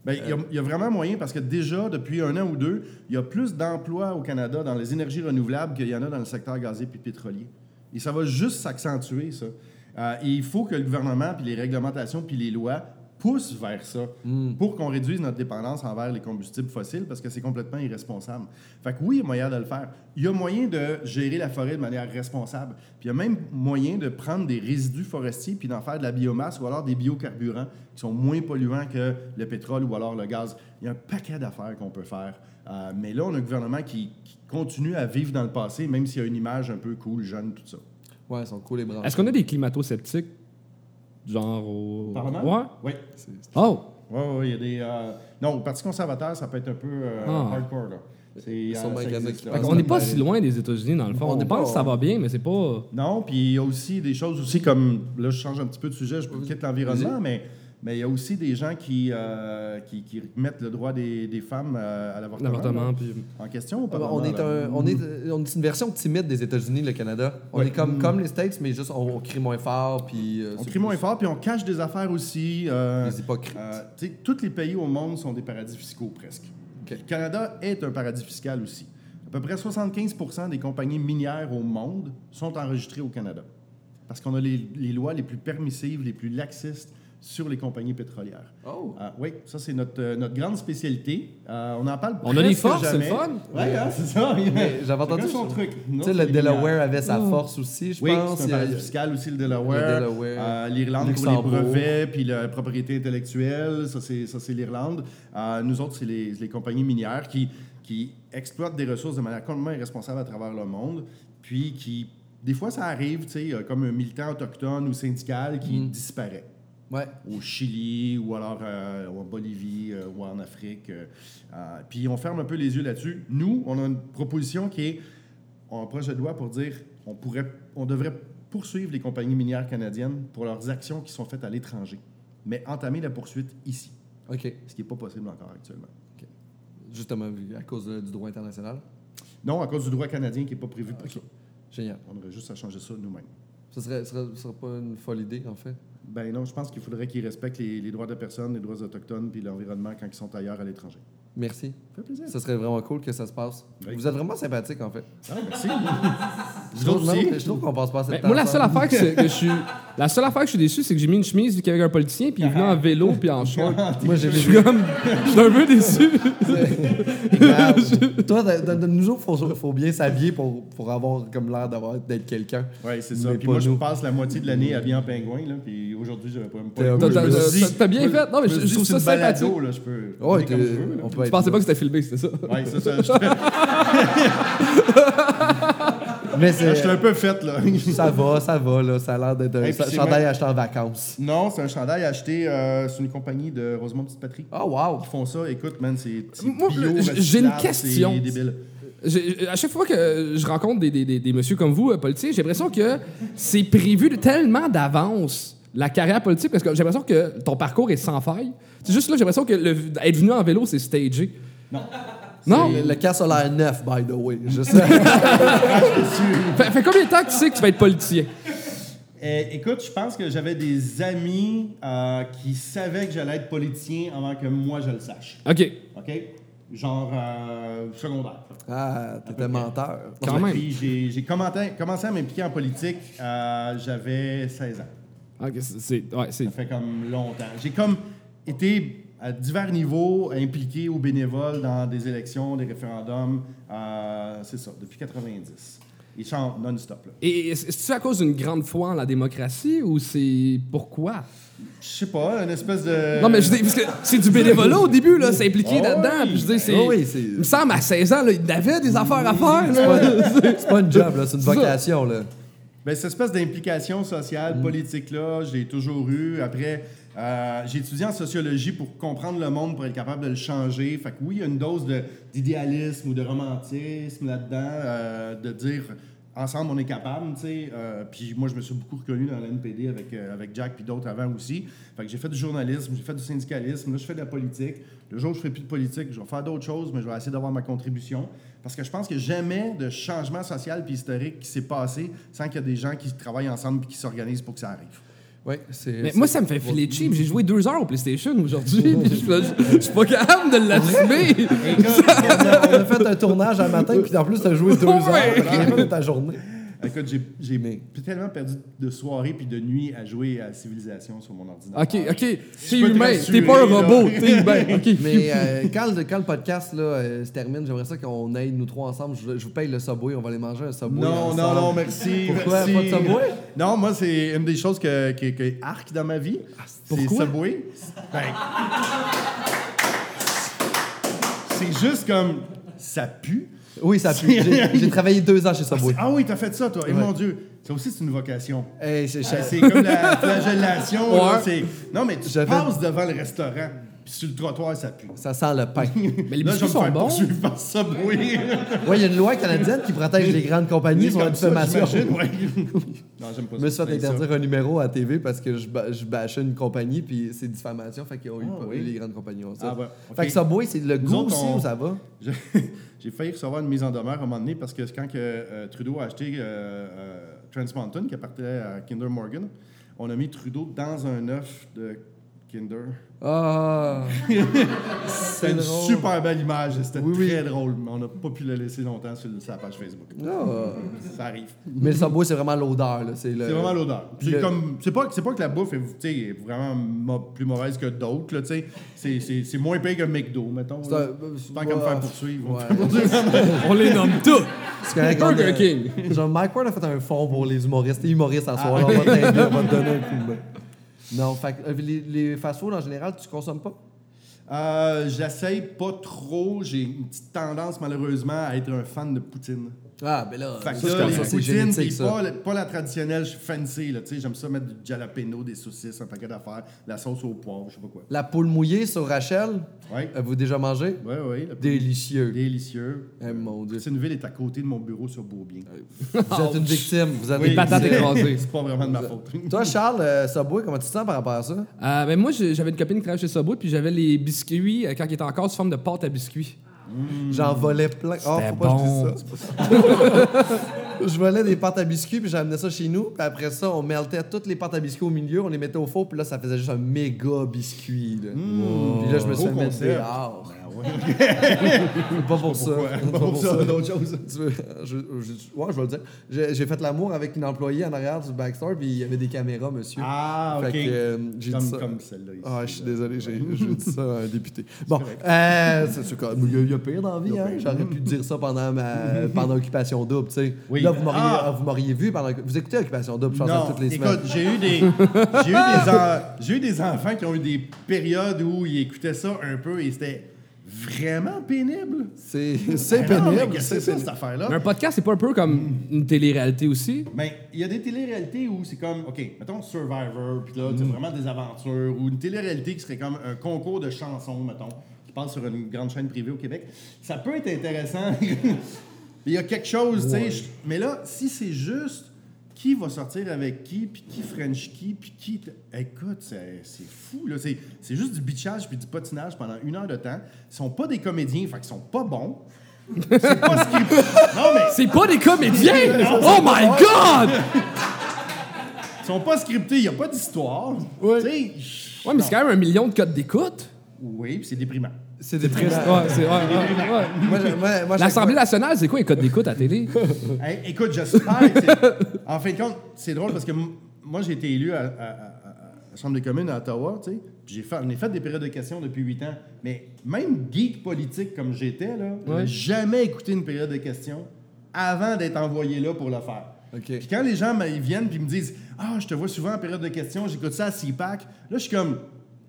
y a- il y, a vraiment moyen parce que déjà, depuis un an ou deux, il y a plus d'emplois au Canada dans les énergies renouvelables qu'il y en a dans le secteur gazier puis pétrolier. Et ça va juste s'accentuer, ça. Euh, et il faut que le gouvernement, puis les réglementations, puis les lois pousse vers ça pour qu'on réduise notre dépendance envers les combustibles fossiles parce que c'est complètement irresponsable. Fait que oui, il y a moyen de le faire. Il y a moyen de gérer la forêt de manière responsable. Puis il y a même moyen de prendre des résidus forestiers puis d'en faire de la biomasse ou alors des biocarburants qui sont moins polluants que le pétrole ou alors le gaz. Il y a un paquet d'affaires qu'on peut faire. Euh, mais là, on a un gouvernement qui, qui continue à vivre dans le passé, même s'il y a une image un peu cool, jeune, tout ça. Ouais, ils sont cool les bras. Est-ce qu'on a des climato-sceptiques? Genre au. Parlement? Ouais. Oui. Oh! Oui, oui, il y a des. euh, Non, au Parti conservateur, ça peut être un peu euh, Ah. hardcore, là. C'est, Sûrement euh, existe, n'est pas si loin des États-Unis, dans le fond. on On n'est pense pas- que ça va bien, mais c'est pas. Non, puis il y a aussi des choses aussi comme. Là, je change un petit peu de sujet, je quitte l'environnement, mais. Mais il y a aussi des gens qui, euh, qui, qui mettent le droit des, des femmes euh, à l'avortement, puis. en question. au Ah, On est, un- on, est, on est une version timide des États-Unis, le Canada. On Ouais. est comme, comme les States, mais juste on, on crie moins fort. Puis, euh, On crie moins fort, puis on cache des affaires aussi. euh, Les hypocrites. euh, tu sais, tous les pays au monde sont des paradis fiscaux, presque. Le Canada est un paradis fiscal aussi. À peu près 75% des compagnies minières au monde sont enregistrées au Canada. Parce qu'on a les, les lois les plus permissives, les plus laxistes sur les compagnies pétrolières. Oh! Ah, oui, ça, c'est notre, euh, notre grande spécialité. Euh, on en parle On a les forces, c'est le fun. Oui, hein, c'est ça. J'avais entendu son ça. truc? Tu sais, le. Delaware avait sa force aussi, je Oui, pense. c'est un Il y a- paradis fiscal aussi, le Delaware. Le Delaware. Euh, L'Irlande pour les brevets, puis la propriété intellectuelle, ça c'est, ça, c'est l'Irlande. Euh, nous autres, c'est les, les compagnies minières qui, qui exploitent des ressources de manière complètement irresponsable à travers le monde, puis qui, des fois, ça arrive, tu sais, euh, comme un militant autochtone ou syndical qui Mm. disparaît Ouais. au Chili ou alors euh, en Bolivie euh, ou en Afrique. euh, puis on ferme un peu les yeux là-dessus. Nous, on a une proposition qui est on a un projet de loi pour dire on pourrait, on devrait poursuivre les compagnies minières canadiennes pour leurs actions qui sont faites à l'étranger, mais entamer la poursuite ici, OK. ce qui n'est pas possible encore actuellement. Justement, vu- à cause du droit international? Non, à cause du droit canadien qui n'est pas prévu pour ça. Génial. On aurait juste à changer ça nous-mêmes. Ce serait, ce serait, ce serait pas une folle idée, en fait. Ben non, je pense qu'il faudrait qu'ils respectent les, les droits de personnes, les droits autochtones, puis l'environnement quand ils sont ailleurs à l'étranger. Merci. Ça fait plaisir. Ce serait vraiment cool que ça se passe. Oui. Vous êtes vraiment sympathique, en fait. Ah, merci. Je trouve, je qu'on passe pas assez de Ben, temps moi, la seule affaire que, c'est- que je suis. La seule affaire que je suis déçu, c'est que j'ai mis une chemise vu qu'il y avait un politicien, puis il venait en vélo puis en short. Moi, j'ai Je suis comme. Je suis un peu déçu. Toi, de, de- de nos jours, il faut, faut bien s'habiller pour, pour avoir comme l'air d'avoir d'être quelqu'un. Oui, c'est ça. Mais Puis moi, je nous. passe la moitié de l'année habillé en pingouin, là, puis aujourd'hui, j'avais pas même pas. T'as- bien fait. Non, mais je trouve ça sympathique. balado, là, je peux. Ouais, comme je veux, là. on peut Je pensais pas que c'était filmé, c'était ça. Ouais, c'est ça. Je Mais je suis un c'est, peu faite, là. ça va, ça va, là. Ça a l'air d'être un Hey, c'est chandail même- acheté en vacances. Non, c'est un chandail acheté euh, sur une compagnie de Rosemont Petite Patrie. Oh, wow! Ils font ça. Écoute, man, c'est c'est j'ai- une question. C'est débile. À chaque fois que je rencontre des, des, des, des messieurs comme vous, euh, politiciens, j'ai l'impression que c'est prévu de tellement d'avance, la carrière politique, parce que j'ai l'impression que ton parcours est sans faille. C'est juste là, j'ai l'impression que le- être venu en vélo, c'est stagé. Non. Non? Le, le casque a l'air neuf, by the way. Je sais. Fait, fait combien de temps que tu sais que tu vas être politicien? Eh, écoute, je pense que j'avais des amis euh, qui savaient que j'allais être politicien avant que moi je le sache. OK. OK? Genre euh, secondaire. ah, t'étais menteur. Quand même. Puis j'ai commencé, commencé à m'impliquer en politique, euh, j'avais 16 ans. OK, c'est- c'est... Ouais, c'est... Ça fait comme longtemps. J'ai comme été à divers niveaux impliqué au bénévole dans des élections, des référendums. euh, c'est ça, depuis 90. Ils chantent non-stop. là. Et est-ce est-ce à cause d'une grande foi en la démocratie ou c'est pourquoi? Je sais pas, une espèce de. Non, mais je dis, parce que c'est du bénévolat au début, là, c'est impliqué Oh là-dedans. oui. Puis je dis, c'est. Oh oui, c'est- Il me semble, à 16 ans, là, il avait des affaires à faire, C'est là. pas, c'est pas une job, là, c'est une C'est vocation. Là. Ben, cette espèce d'implication Mm. sociale, politique-là, j'ai toujours eu. Après, euh, j'ai étudié en sociologie pour comprendre le monde, pour être capable de le changer. Fait que oui, il y a une dose d'idéalisme ou de romantisme là-dedans, euh, de dire ensemble on est capable, tu sais. Euh, puis moi, je me suis beaucoup reconnu dans la NPD avec, euh, avec Jack puis d'autres avant aussi. Fait que j'ai fait du journalisme, j'ai fait du syndicalisme, là je fais de la politique. Le jour où je ferai plus de politique, je vais faire d'autres choses, mais je vais essayer d'avoir ma contribution. Parce que je pense que jamais de changement social puis historique qui s'est passé sans qu'il y ait des gens qui travaillent ensemble et qui s'organisent pour que ça arrive. Oui, c'est. Mais c'est- moi, ça me fait filer cheap. J'ai joué deux heures au PlayStation aujourd'hui, je je- je suis pas capable de l'assumer. on, a, on a fait un tournage un matin, puis en plus, t'as joué deux Ouais. heures. Fait de ta journée. Écoute, j'ai- j'ai Mais- tellement perdu de soirées puis de nuits à jouer à Civilisation sur mon ordinateur. Ok, ok. T'es peux te humain. T'es pas un là. robot. T'es humain. Ok. Mais euh, quand, le, quand le podcast là, euh, se termine, j'aimerais ça qu'on aille nous trois ensemble. Je, je vous paye le Subway, on va aller manger un Subway. Non, non, ensemble. non, merci. Pourquoi merci. pas de Subway? Non, moi, c'est une des choses que, que, que arc dans ma vie. c'est pourquoi? Subway. Ben, c'est juste comme. Ça pue. Oui, ça pue. J'ai j'ai travaillé deux ans chez Subway. Ah oui, t'as fait ça, toi. Et Ouais. mon Dieu, ça aussi, c'est une vocation. Hey, c'est- Ah, comme la flagellation. Ouais. Non, mais tu J'avais- passes devant le restaurant, puis sur le trottoir, ça pue. ça sent le pain. Mais les Là, je vais me faire poursuivre par. Oui, il y a une loi canadienne qui protège les grandes compagnies sur la ça, diffamation. ouais. Non, j'aime pas Je me suis ça. fait ça. interdire un numéro à TV parce que je, ba- je bâchais une compagnie, puis c'est diffamation, fait qu'ils ont eu Ah, oui. les grandes compagnies ont ça. Ah, ouais. Fait que Subway, c'est le Nous goût autres, aussi on- ou ça va? J'ai failli recevoir une mise en demeure à un moment donné parce que quand que, euh, Trudeau a acheté euh, euh, Trans Mountain, qui appartenait à Kinder Morgan, on a mis Trudeau dans un œuf de Kinder. Ah! C'était une drôle. super belle image, c'était Oui, oui. très drôle, mais on n'a pas pu le laisser longtemps sur sa page Facebook. Ah. Ça arrive. Mais le Subway, c'est vraiment l'odeur. là. C'est le... Vraiment l'odeur. C'est le- comme c'est pas c'est pas que la bouffe est, vraiment plus mauvaise que d'autres là, tu sais. C'est- c'est c'est moins pire que McDo mettons. Un- Tant qu'à me faire poursuivre. Ouais. On les nomme tous. C'est Burger King. Genre, Mike Ward a fait un fond pour les humoristes. T'es humoriste en soir, on va t'aider, on va te donner un coup de main. Non, fait euh, les, les fast-food en général, tu consommes pas? Euh, J'essaye pas trop. J'ai une petite tendance, malheureusement, à être un fan de poutine. Ah, ben là, Fait que les poutines, génétique, puis ça. pas, la traditionnelle fancy. là, tu sais, J'aime ça mettre du jalapeno, des saucisses, un paquet d'affaires, la sauce au poivre, je sais pas quoi. La poule mouillée sur Rachel, Ouais, avez-vous déjà mangé? ouais. la- Délicieux. Délicieux. Eh, mon Dieu. Une ville est à côté de mon bureau sur Beaubien. Vous êtes une victime. Vous êtes Oui, une patates écrasées. C'est pas vraiment de ma faute. Toi, Charles, euh, Subway, comment tu te sens par rapport à ça? Euh, ben moi, j'avais une copine qui travaillait chez Subway, puis j'avais les biscuits euh, quand ils étaient encore sous forme de pâte à biscuits. J'en volais plein. Oh, faut pas que bon. je dise ça. je volais des pâtes à biscuits, puis j'amenais ça chez nous. Puis après ça, on meltait toutes les pâtes à biscuits au milieu, on les mettait au four, puis là, ça faisait juste un méga biscuit. Là. Puis là, je me suis mettre concept. dehors. Ouais. Pas pour ça. Pas pour ça, d'autres choses. Tu veux- je, ouais, je vais le dire. J'ai fait l'amour avec une employée en arrière du backstore, puis il y avait des caméras, monsieur. Ah, ok. euh, comme, celle-là ici. Ah, je suis désolé, j'ai dit ça à un député. Bon, euh, c'est comme- il y, a- pire dans la vie, hein? J'aurais pu dire ça pendant ma pendant Occupation Double, tu sais. Oui. Là, vous m'auriez Ah! vous m'auriez vu pendant. Vous écoutez Occupation Double, je pense, Non, toutes les semaines. écoute, j'ai eu des, j'ai eu des, en- j'ai eu des enfants qui ont eu des périodes où ils écoutaient ça un peu et c'était vraiment pénible. C'est c'est Ben non, mais pénible. que c'est c'est ça, pénible. cette affaire-là? Mais un podcast, c'est pas un peu comme une télé-réalité aussi? Ben, il y a des téléréalités où c'est comme, OK, mettons Survivor, puis là, c'est Mm. vraiment des aventures, ou une téléréalité qui serait comme un concours de chansons, mettons, qui passe sur une grande chaîne privée au Québec. Ça peut être intéressant. Il y a quelque chose, tu sais. Mais là, si c'est juste qui va sortir avec qui, puis qui French qui, puis qui. Écoute, c'est fou, là. C'est juste du bitchage puis du patinage pendant une heure de temps. Ils sont pas des comédiens, fait qu'ils sont pas bons. C'est pas ce qu'ils. Non, mais. C'est pas des comédiens! Oh my God! Ils sont pas scriptés, il n'y a pas d'histoire. Sais, Ouais, mais c'est quand même un million de codes d'écoute. Oui, puis c'est déprimant. C'est des Ouais, c'est- ouais, ouais, ouais. Moi, je- moi, moi, L'Assemblée nationale, c'est quoi un code d'écoute à télé? Hey, écoute, j'espère que En fin de compte, c'est drôle parce que moi, j'ai été élu à, à- à- à la Chambre des communes à Ottawa, tu sais. puis J'ai fait, on a fait des périodes de questions depuis huit ans. Mais même geek politique comme j'étais, là, Ouais. j'ai jamais écouté une période de questions avant d'être envoyé là pour le faire. Puis quand les gens ils viennent puis me disent Ah, je te vois souvent en période de questions, j'écoute ça à CPAC, là, je suis comme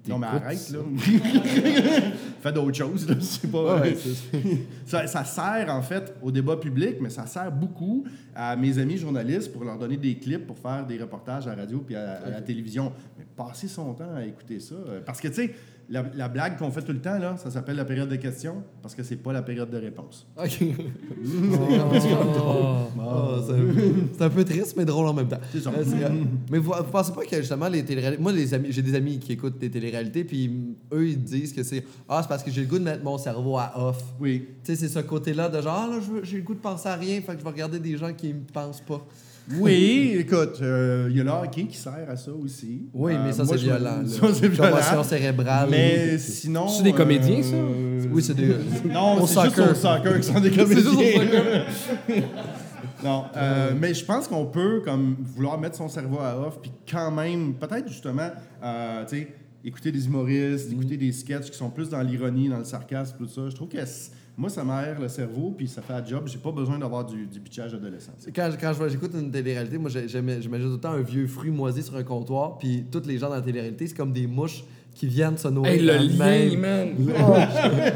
Non, mais arrête, là. Fais d'autres choses, là. C'est pas. Ouais, ça, ça sert, en fait, au débat public, mais ça sert beaucoup à mes amis journalistes pour leur donner des clips pour faire des reportages à la radio puis à, à la télévision. Mais passer son temps à écouter ça. Parce que, tu sais, la, la blague qu'on fait tout le temps, là, ça s'appelle la période de questions parce que c'est pas la période de réponse. OK. Oh, c'est c'est un peu triste, mais drôle en même temps. C'est ça. Euh, c'est, euh, mais vous, vous pensez pas que justement les téléréalités. Moi, les amis, j'ai des amis qui écoutent des téléréalités, puis eux, ils disent que c'est Ah, c'est parce que j'ai le goût de mettre mon cerveau à off. Oui. Tu sais, c'est ce côté-là de genre, ah, là, j'ai le goût de penser à rien, fait que je vais regarder des gens qui me pensent pas. Oui, écoute, euh, il y a le hockey qui sert à ça aussi. Oui, mais Euh, ça, c'est violent. Ça, c'est violent. Commotion cérébrale. Mais sinon. C'est des comédiens, ça? euh, Oui, c'est des. Non, c'est juste soccer. au soccer qui sont des juste comédiens. Non, euh, mais je pense qu'on peut comme vouloir mettre son cerveau à off, puis quand même, peut-être justement, euh, tu sais, écouter des humoristes, écouter des sketchs qui sont plus dans l'ironie, dans le sarcasme, tout ça. Je trouve que moi, ça m'aère le cerveau, puis ça fait un job. J'ai pas besoin d'avoir du, du adolescent. Quand, quand j'écoute une télé-réalité, moi, j'imagine tout le temps un vieux fruit moisi sur un comptoir, puis tous les gens dans la télé-réalité, c'est comme des mouches qui viennent se nourrir. Hey, le lien, man!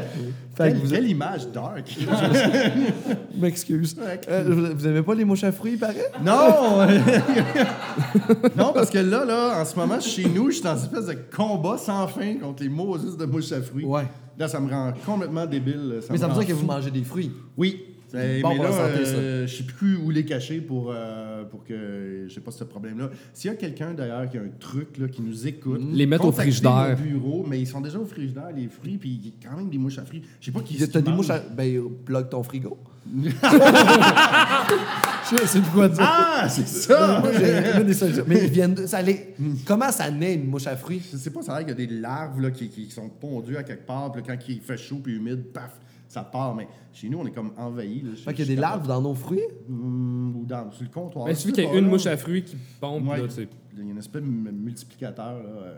Fait que Quelle, vous quelle image dark! Je m'excuse. Euh, vous, vous aimez pas les mouches à fruits, il paraît? non! non, parce que là, là, en ce moment, chez nous, je suis dans une espèce de combat sans fin contre les Moses de mouches à fruits. Ouais. Là, ça me rend complètement débile. Mais ça me veut dire que vous mangez des fruits. Oui. Euh, Bon mais pour là, la santé, ça. euh, je sais plus où les cacher pour, euh, pour que j'ai pas ce problème-là. S'il y a quelqu'un d'ailleurs qui a un truc là, qui nous écoute, Les mettre au frigidaire. mon bureau, mais ils sont déjà au frigidaire, les fruits, puis il y a quand même des mouches à fruits. Je sais pas qui T'as des mouches à. Ben, plug ton frigo. Je sais plus quoi dire. Ah, c'est ça! Mais ils viennent de- ça allait- Comment ça naît une mouche à fruits? Je sais pas, ça a l'air qu'il y a des larves là, qui, qui sont pondues à quelque part, puis quand il fait chaud puis humide, paf, ça part. Mais chez nous, on est comme. Je- Fait qu'il y a des larves dans nos fruits? Hum, ou dans, sur le comptoir. Ben, il Je suffit sais qu'il y ait une mouche à fruits qui pompe, Ouais. là, tu sais. Il y a une espèce de m- multiplicateur. Là, euh.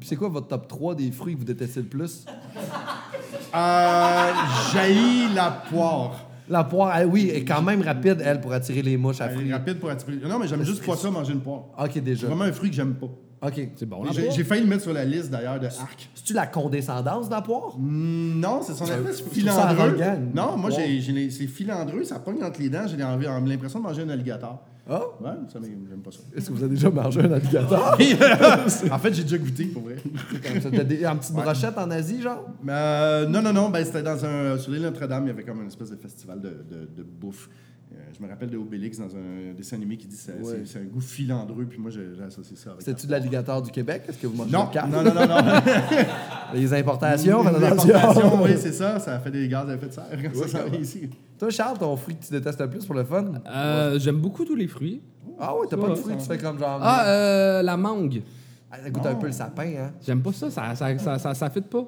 Puis c'est quoi votre top 3 des fruits que vous détestez le plus? Euh, jaillit la poire. La poire, elle, oui, est quand même rapide, elle, pour attirer les mouches à Elle est fruits. rapide pour attirer. Non, mais j'aime juste pas ça, manger une poire. Ok, C'est déjà. vraiment un fruit que j'aime pas. Ok. C'est bon, Mais. J'ai j'ai failli le mettre sur la liste d'ailleurs de arc. C'est-tu la condescendance de la poire? Mm, Non, c'est son espèce je trouve ça filandreux. arrogant. Non, moi, Wow. j'ai, j'ai les- c'est filandreux, ça pogne entre les dents, j'ai envie- l'impression de manger un alligator. Ah? Ouais, ça, mais j'aime pas ça. Est-ce que vous avez déjà mangé un alligator? en fait, j'ai déjà goûté, pour vrai. Comme ça, t'as des, en petite brochette en Asie, genre? Mais, euh, non, non, non, ben, c'était dans un. Sur l'île Notre-Dame, il y avait comme une espèce de festival de, de, de bouffe. Euh, je me rappelle de Obélix dans un dessin animé qui dit que c'est, Ouais. c'est- c'est un goût filandreux, puis moi, j'ai, associé ça avec. C'était-tu de l'alligator du Québec? Est-ce que vous mangez Non, non, non, non, non. Les importations, Les importations, oui, c'est ça, ça fait des gaz à effet de serre quand ça s'en ici. Toi, Charles, ton fruit que tu détestes le plus pour le fun? Euh, J'aime beaucoup tous les fruits. Ah ouais, t'as pas de fruits, tu fais comme genre... Ah, euh, la mangue. Ah, ça goûte un peu le sapin, hein? J'aime pas ça, ça, ça, ça, ça, ça fit pas.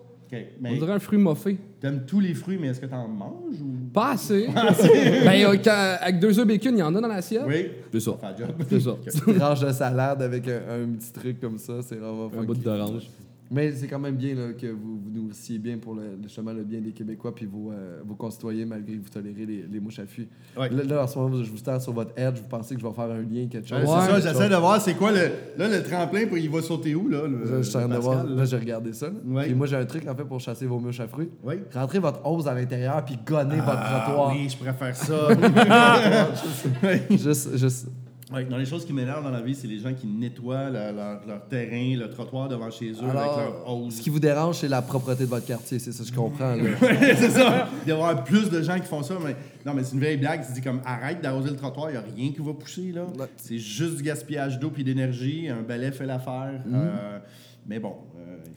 On dirait un fruit moffé. t'aimes tous les fruits, mais est-ce que t'en manges ou? Pas assez. ben, euh, quand- avec deux œufs bacon, il y en a dans l'assiette. Oui. C'est ça. Le job. C'est ça. Une tranche de salade avec un, un petit truc comme ça, c'est vraiment Un funky. bout d'orange. Mais c'est quand même bien là, que vous vous nourrissiez bien pour le, justement le bien des Québécois puis vos, euh, vos concitoyens malgré que vous tolérez les, les mouches à. Ouais. Là, là, en ce moment, je vous tends sur votre edge, vous pensez que je vais faire un lien, quelque chose? Ouais, c'est ça, j'essaie de voir c'est quoi le, là, le tremplin pour il va sauter où, là? Le, Je, je suis en train de voir, là? j'ai regardé ça. Ouais. Puis moi j'ai un truc en fait pour chasser vos mouches à fruits. Rentrez votre hose à l'intérieur puis gonnez votre Ah, trottoir. oui, je préfère ça. Juste, juste. Ouais, dans les choses qui m'énervent dans la vie, c'est les gens qui nettoient leur, terrain, le trottoir devant chez eux avec leur hose. ce qui vous dérange, c'est la propreté de votre quartier, c'est ça, je comprends. Là. c'est ça. Il doit y avoir plus de gens qui font ça, mais non, mais c'est une vieille blague. Tu dis comme arrête d'arroser le trottoir, il n'y a rien qui va pousser là. Ouais. C'est juste du gaspillage d'eau puis d'énergie. Un balai fait l'affaire. Euh, mais bon,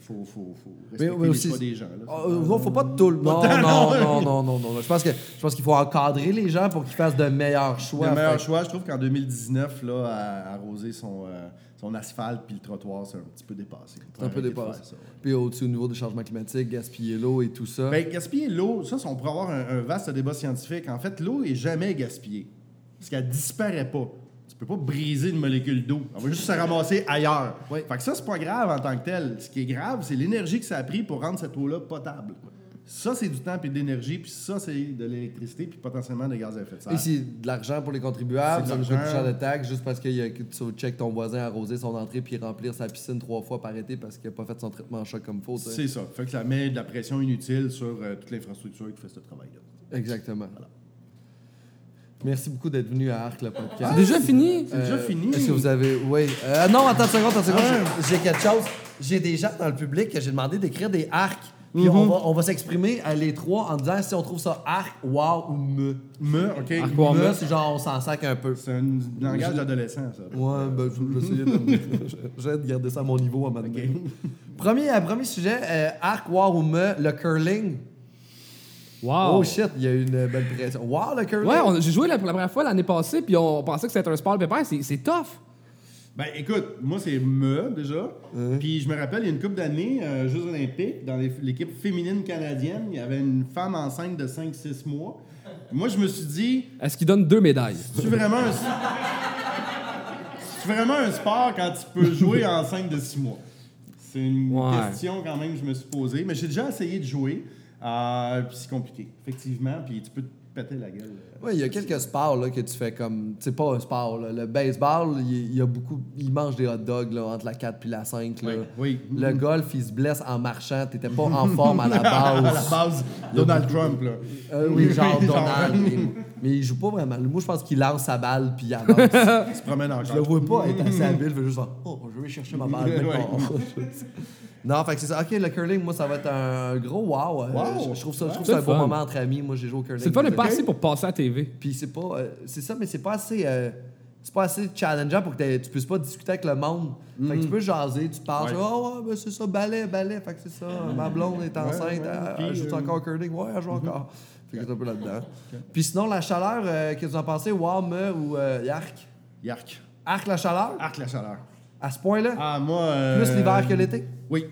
faut, faut, faut respecter mais les choix des gens. Là. Oh, euh, non, faut pas tout le. Non, non, non, non, non, non. Je pense que je pense qu'il faut encadrer les gens pour qu'ils fassent de meilleurs choix. Le meilleur Fait- choix, je trouve qu'en 2019, là, à- arroser son, euh, son asphalte puis le trottoir, c'est un petit peu dépassé. C'est un peu de dépassé. faire ça, ouais. Puis au-dessus au niveau des changements climatiques, gaspiller l'eau et tout ça. Ben, gaspiller l'eau, ça, on pourrait avoir un, un vaste débat scientifique. En fait, l'eau est jamais gaspillée. Parce qu'elle disparaît pas. Tu peux pas briser une molécule d'eau. Elle va juste se ramasser ailleurs. Oui. Fait que ça, c'est pas grave en tant que tel. Ce qui est grave, c'est l'énergie que ça a pris pour rendre cette eau-là potable. Ça, c'est du temps puis de l'énergie, puis ça, c'est de l'électricité, puis potentiellement des gaz à effet de serre. Et c'est de l'argent pour les contribuables, ça coûte plus cher l'argent. de taxes juste parce qu'il y a que tu check ton voisin arroser son entrée puis remplir sa piscine trois fois par été parce qu'il n'a pas fait son traitement en choc comme faut. C'est ça. Fait que ça met de la pression inutile sur euh, toute l'infrastructure qui fait ce travail-là. Exactement. Merci beaucoup d'être venu à Arc le podcast. C'est déjà fini? C'est déjà fini. Est-ce que vous avez. Oui. Euh, non, attends une seconde, attends une seconde. J'ai j'ai quelque chose. J'ai des gens dans le public que j'ai demandé d'écrire des arcs. Puis on va, on va s'exprimer à les trois en disant si on trouve ça arc, wow ou me. Me, OK. Arc, wow, Me, me. c'est genre on s'en sac un peu. C'est un langage d'adolescent, ça. Ouais, ben, je vais essayer de, j'essaie de garder ça à mon niveau à ma Premier, euh, premier sujet, euh, arc, wow ou me, le curling. Wow. Oh shit, il y a eu une belle pression. Wow, le curling. Ouais, j'ai joué la- pour la première fois l'année passée, puis on pensait que c'était un sport pépère. C'est c'est tough. Ben écoute, moi c'est me déjà. Puis je me rappelle, il y a une couple d'années, euh, Jeux olympiques, dans l'équipe féminine canadienne, il y avait une femme enceinte de 5-6 mois. Moi, je me suis dit, Est-ce qu'il donne deux médailles? c'est vraiment un. C'est vraiment un sport quand tu peux jouer enceinte de six mois? C'est une Ouais. question quand même que je me suis posée. Mais j'ai déjà essayé de jouer. Euh, puis c'est compliqué, effectivement. Puis tu peux te péter la gueule. euh, Oui, il y a quelques sports là, que tu fais comme. C'est pas un sport. là. Le baseball, il il y a beaucoup. Il mange des hot dogs là, entre la 4 et la 5. Là. Oui. Le golf, il se blesse en marchant. T'étais pas en forme à la À la base. base, Donald Trump, là. Euh, oui, genre. Donald. mais, mais il joue pas vraiment. Moi, je pense qu'il lance sa balle puis il avance. Il se promène encore. Je le vois pas être assez habile. Je veux juste faire Oh, je vais chercher ma balle. Non, fait que c'est ça. Ok, le curling, moi, ça va être un gros wow. Euh, Wow. Je, je trouve ça, je trouve C'est ça un le bon moment entre amis. Moi, j'ai joué au curling. C'est le fun, mais pas assez pour passer à la TV. Puis c'est pas. euh, c'est ça, mais c'est pas assez. euh, c'est pas assez challengeant pour que tu puisses pas discuter avec le monde. Fait que tu peux jaser, tu parles, Ouais. tu dis, oh ouais, ben c'est ça, ballet, ballet. Fait que c'est ça, ma blonde est enceinte, ouais. elle- Puis, elle joue euh, encore au curling? Ouais, elle joue encore. Fait que c'est un peu là-dedans. Puis sinon, la chaleur, euh, qu'est-ce que vous en pensez? Wow, me ou euh, Yark? Yark. Arc la chaleur? Arc la chaleur. À ce point-là? Ah, moi. euh, Plus l'hiver que l'été? Oui.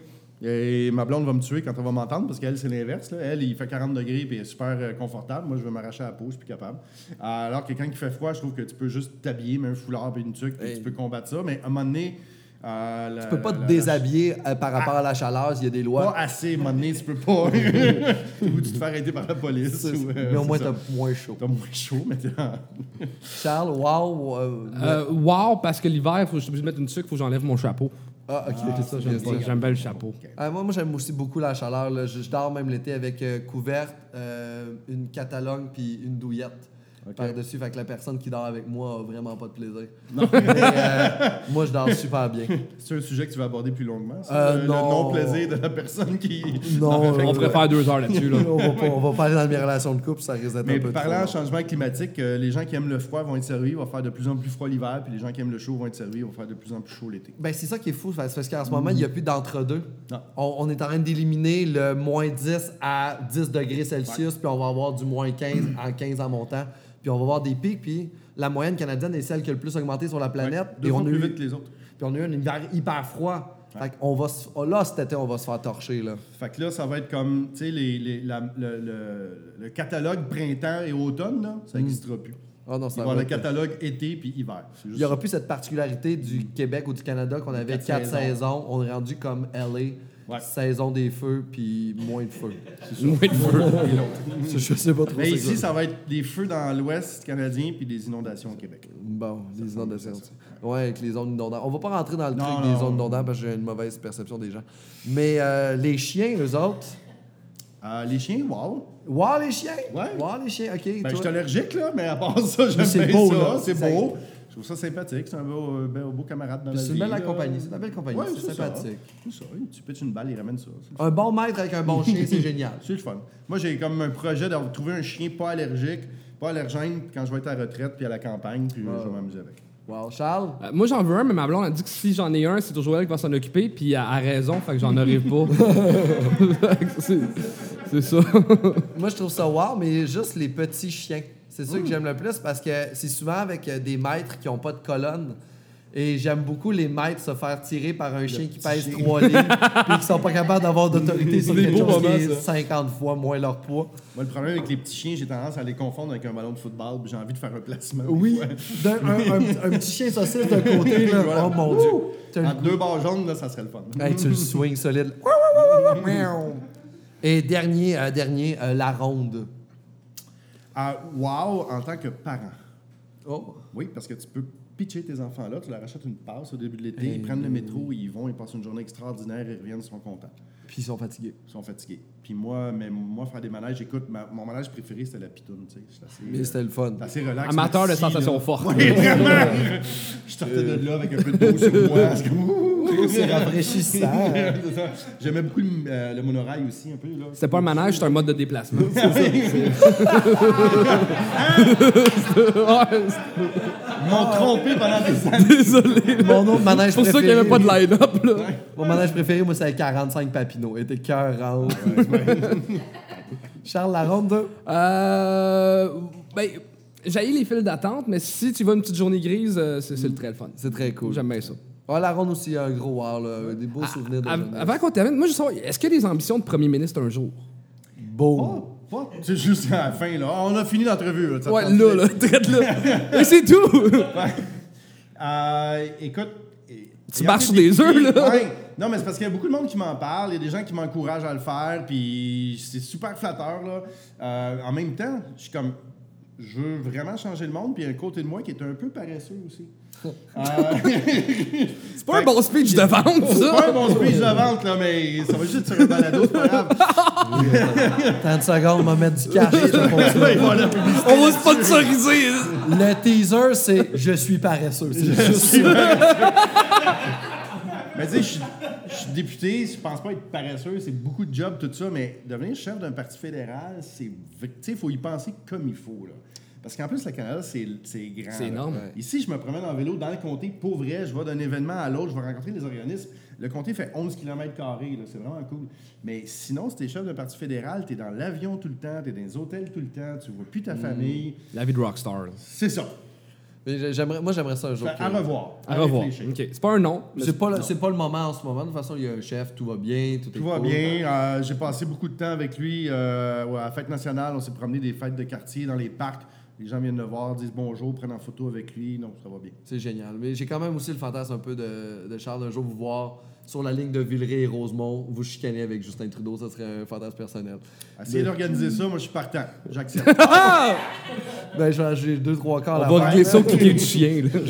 Et ma blonde va me tuer quand elle va m'entendre parce qu'elle, c'est l'inverse. Elle, il fait 40 degrés et elle est super euh, confortable. Moi, je vais m'arracher à la peau, je suis plus capable. Alors que quand il fait froid, je trouve que tu peux juste t'habiller, mais un foulard et une tuque, Hey. tu peux combattre ça. Mais à un moment donné. Euh, Tu peux pas te déshabiller euh, par rapport à la chaleur, il y a des Pas lois. assez, un moment donné, tu peux pas. ou tu te fais arrêter par la police. ou, euh, mais au moins, t'as moins chaud. T'as moins chaud, mais t'es en- Charles, wow. euh, Euh, wow, parce que l'hiver, faut que je suis obligé de mettre une sucre, faut que j'enlève mon chapeau. ah, ok, ça, J'aime pas- bien le chapeau. Ah, moi, moi j'aime aussi beaucoup la chaleur. là. Je, je dors même l'été avec euh, couverte, euh, une catalogue puis une douillette par-dessus. Fait que la personne qui dort avec moi a vraiment pas de plaisir. Non. Mais, euh, moi, je dors super bien. C'est un sujet que tu vas aborder plus longuement. ça, Euh, le, le non. non-plaisir de la personne qui. Non, On pourrait faire deux heures là-dessus. Là. on, va pas, on va pas aller dans mes relations de couple, ça risque d'être Mais un peu parlant de changement climatique, euh, les gens qui aiment le froid vont être servis, va faire de plus en plus froid l'hiver, puis les gens qui aiment le chaud vont être servis, va faire de plus en plus chaud l'été. Ben, c'est ça qui est fou, c'est parce qu'en ce moment, il n'y a plus d'entre-deux. Non. On, on est en train d'éliminer le moins 10 à 10 degrés Celsius, puis on va avoir du moins 15 en 15 en montant. Puis on va avoir des pics, puis la moyenne canadienne est celle qui a le plus augmenté sur la planète. Ouais, deux et fois on a plus eu, vite que les autres. Puis on a eu un hiver hyper froid. Fait qu'on va se- là, cet été, on va se faire torcher. Là. Fait que là, ça va être comme, tu sais, les, le, le- le catalogue printemps et automne, là, ça n'existera plus. Oh non, ça va avoir le catalogue été puis hiver. Il n'y aura plus cette particularité du Québec ou du Canada qu'on avait Quatre quatre saisons. saisons. On est rendu comme LA, Ouais. saison des feux, puis moins de feux. Moins de feu. Je sais pas trop. Mais c'est ici, ça va être des feux dans l'ouest canadien puis des inondations au Québec. Bon, les inondations. Ouais, avec les zones inondables. On va pas rentrer dans le Non, truc non. des zones inondables parce que j'ai une mauvaise perception des gens. Mais euh, les chiens, eux autres? Euh, les chiens, wow. Wow, les chiens! Ouais. Wow, les chiens, ok. Ben, toi? je suis allergique, là, mais à part ça, j'aime c'est bien beau, ça. là. C'est beau. Je trouve ça sympathique. C'est un beau, euh, beau, beau camarade dans la vie. C'est une belle là. compagnie. C'est une belle compagnie. Ouais, c'est sympathique. C'est ça. Tu pitches une balle, il ramène ça. Un bon maître avec un bon chien, c'est génial. C'est le fun. Moi, j'ai comme un projet de trouver un chien pas allergique, pas allergène quand je vais être à la retraite puis à la campagne, puis je vais m'amuser avec. Wow, Charles? Euh, moi, j'en veux un, mais ma blonde a dit que si j'en ai un, c'est toujours elle qui va s'en occuper, puis elle a raison, fait que j'en aurai pas. C'est ça. Moi, je trouve ça wow, mais juste les petits chiens. C'est ça que j'aime le plus parce que c'est souvent avec euh, des maîtres qui n'ont pas de colonne. Et j'aime beaucoup les maîtres se faire tirer par un chien qui pèse chien. 3 livres puis qui sont pas capables d'avoir d'autorité sur quelque chose qui est ça. 50 fois moins leur poids. Moi, le problème avec les petits chiens, j'ai tendance à les confondre avec un ballon de football, j'ai envie de faire un placement. Oui, un, un- un petit chien saucisse d'un côté, là. Voilà. oh mon Dieu. Entre deux barres jaunes, là, ça serait le fun. Hey, tu le swings solide. Et dernier, euh, dernier euh, la ronde. Ah, wow, en tant que parent. Oh. Oui, parce que tu peux pitcher tes enfants là, tu leur achètes une passe au début de l'été, Hey. ils prennent le métro, ils vont, ils passent une journée extraordinaire, ils reviennent, ils sont contents. Puis ils sont fatigués. Ils sont fatigués. Puis moi, mais moi, faire des manèges, écoute, ma- mon manège préféré, c'était la pitoune, tu sais. Assez, Mais c'était le fun. assez relax. Amateur de sensations fortes. Oui, vraiment! Je sortais de là avec un peu de d'eau sur moi. C'est rafraîchissant. J'aimais beaucoup le, euh, le monorail aussi, un peu. là. C'était pas un manège, c'est un mode de déplacement. Ils m'ont trompé pendant des années. Désolé. Mon autre manège C'est pour ça qu'il préféré. n'y avait pas de line-up, là. Mon manège préféré, moi, c'est 45 Papineau. Il était cœur Charles Laronde, toi? Euh. Ben, j'ai les files d'attente, mais si tu vas une petite journée grise, euh, c'est le très fun. c'est très cool. J'aime bien ça. Ah, la ronde aussi, un gros wow, là. Des beaux souvenirs de. Avant qu'on termine, moi, je sais, est-ce qu'il y a des ambitions de premier ministre un jour? Beau. Pas sais, juste à la fin, là. Ah, On a fini l'entrevue. là, Ouais, là, là, traite là. Et c'est tout! Euh, écoute. Tu marches sur des œufs, là. Ouais. Non, mais c'est parce qu'il y a beaucoup de monde qui m'en parle. Il y a des gens qui m'encouragent à le faire. Puis c'est super flatteur, là. Euh, en même temps, je suis comme. Je veux vraiment changer le monde. Puis il y a un côté de moi qui est un peu paresseux aussi. Euh, C'est pas un bon speech de vente, c'est pas un ça! bon speech de vente, là, mais ça va juste sur un balado, c'est pas grave. 30 secondes, on va mettre du cash. On va sponsoriser! Le teaser, c'est Je suis paresseux. C'est juste ça. Mais tu sais, je suis député, je pense pas être paresseux, c'est beaucoup de jobs, tout ça, mais devenir chef d'un parti fédéral, c'est. Tu sais, il faut y penser comme il faut, là. Parce qu'en plus, le Canada, c'est grand. C'est là. énorme. Ici, je me promène en vélo dans le comté, pour vrai, je vais d'un événement à l'autre, je vais rencontrer des organismes. Le comté fait 11 km, c'est vraiment cool. Mais sinon, si t'es chef d'un parti fédéral, t'es dans l'avion tout le temps, t'es dans les hôtels tout le temps, tu vois plus ta famille. La vie de rockstar. C'est ça. J'aimerais- Moi, j'aimerais ça un jour. Fait, que- à revoir. À revoir. C'est pas un nom. C'est pas, le- pas le moment en ce moment. De toute façon, il y a un chef, tout va bien, tout, est Tout va cool. bien. Euh, J'ai passé beaucoup de temps avec lui euh, à la fête nationale. On s'est promené des fêtes de quartier dans les parcs. Les gens viennent le voir, disent bonjour, prennent en photo avec lui. Non, ça va bien. C'est génial. Mais j'ai quand même aussi le fantasme un peu de, de Charles un jour vous voir sur la ligne de Villeray et Rosemont, vous chicaner avec Justin Trudeau. Ça serait un fantasme personnel. Essayez d'organiser ça, moi je suis partant. J'accepte. Ben, je vais j'ai deux, trois quarts On va régler ça au cliquet du chien. Là.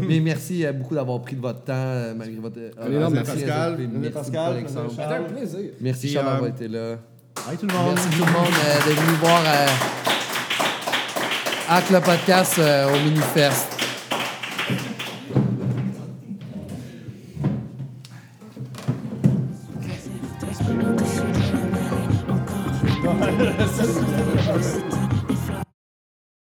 Mais merci euh, beaucoup d'avoir pris de votre temps, euh, malgré votre. euh, merci, Pascal. Merci, Merci, Pascal. Alexandre. Charles. plaisir. Merci Puis, Charles euh, d'avoir été là. Bye tout le monde. Merci tout le monde euh, d'être venu voir euh, Hack le podcast euh, au Minifest.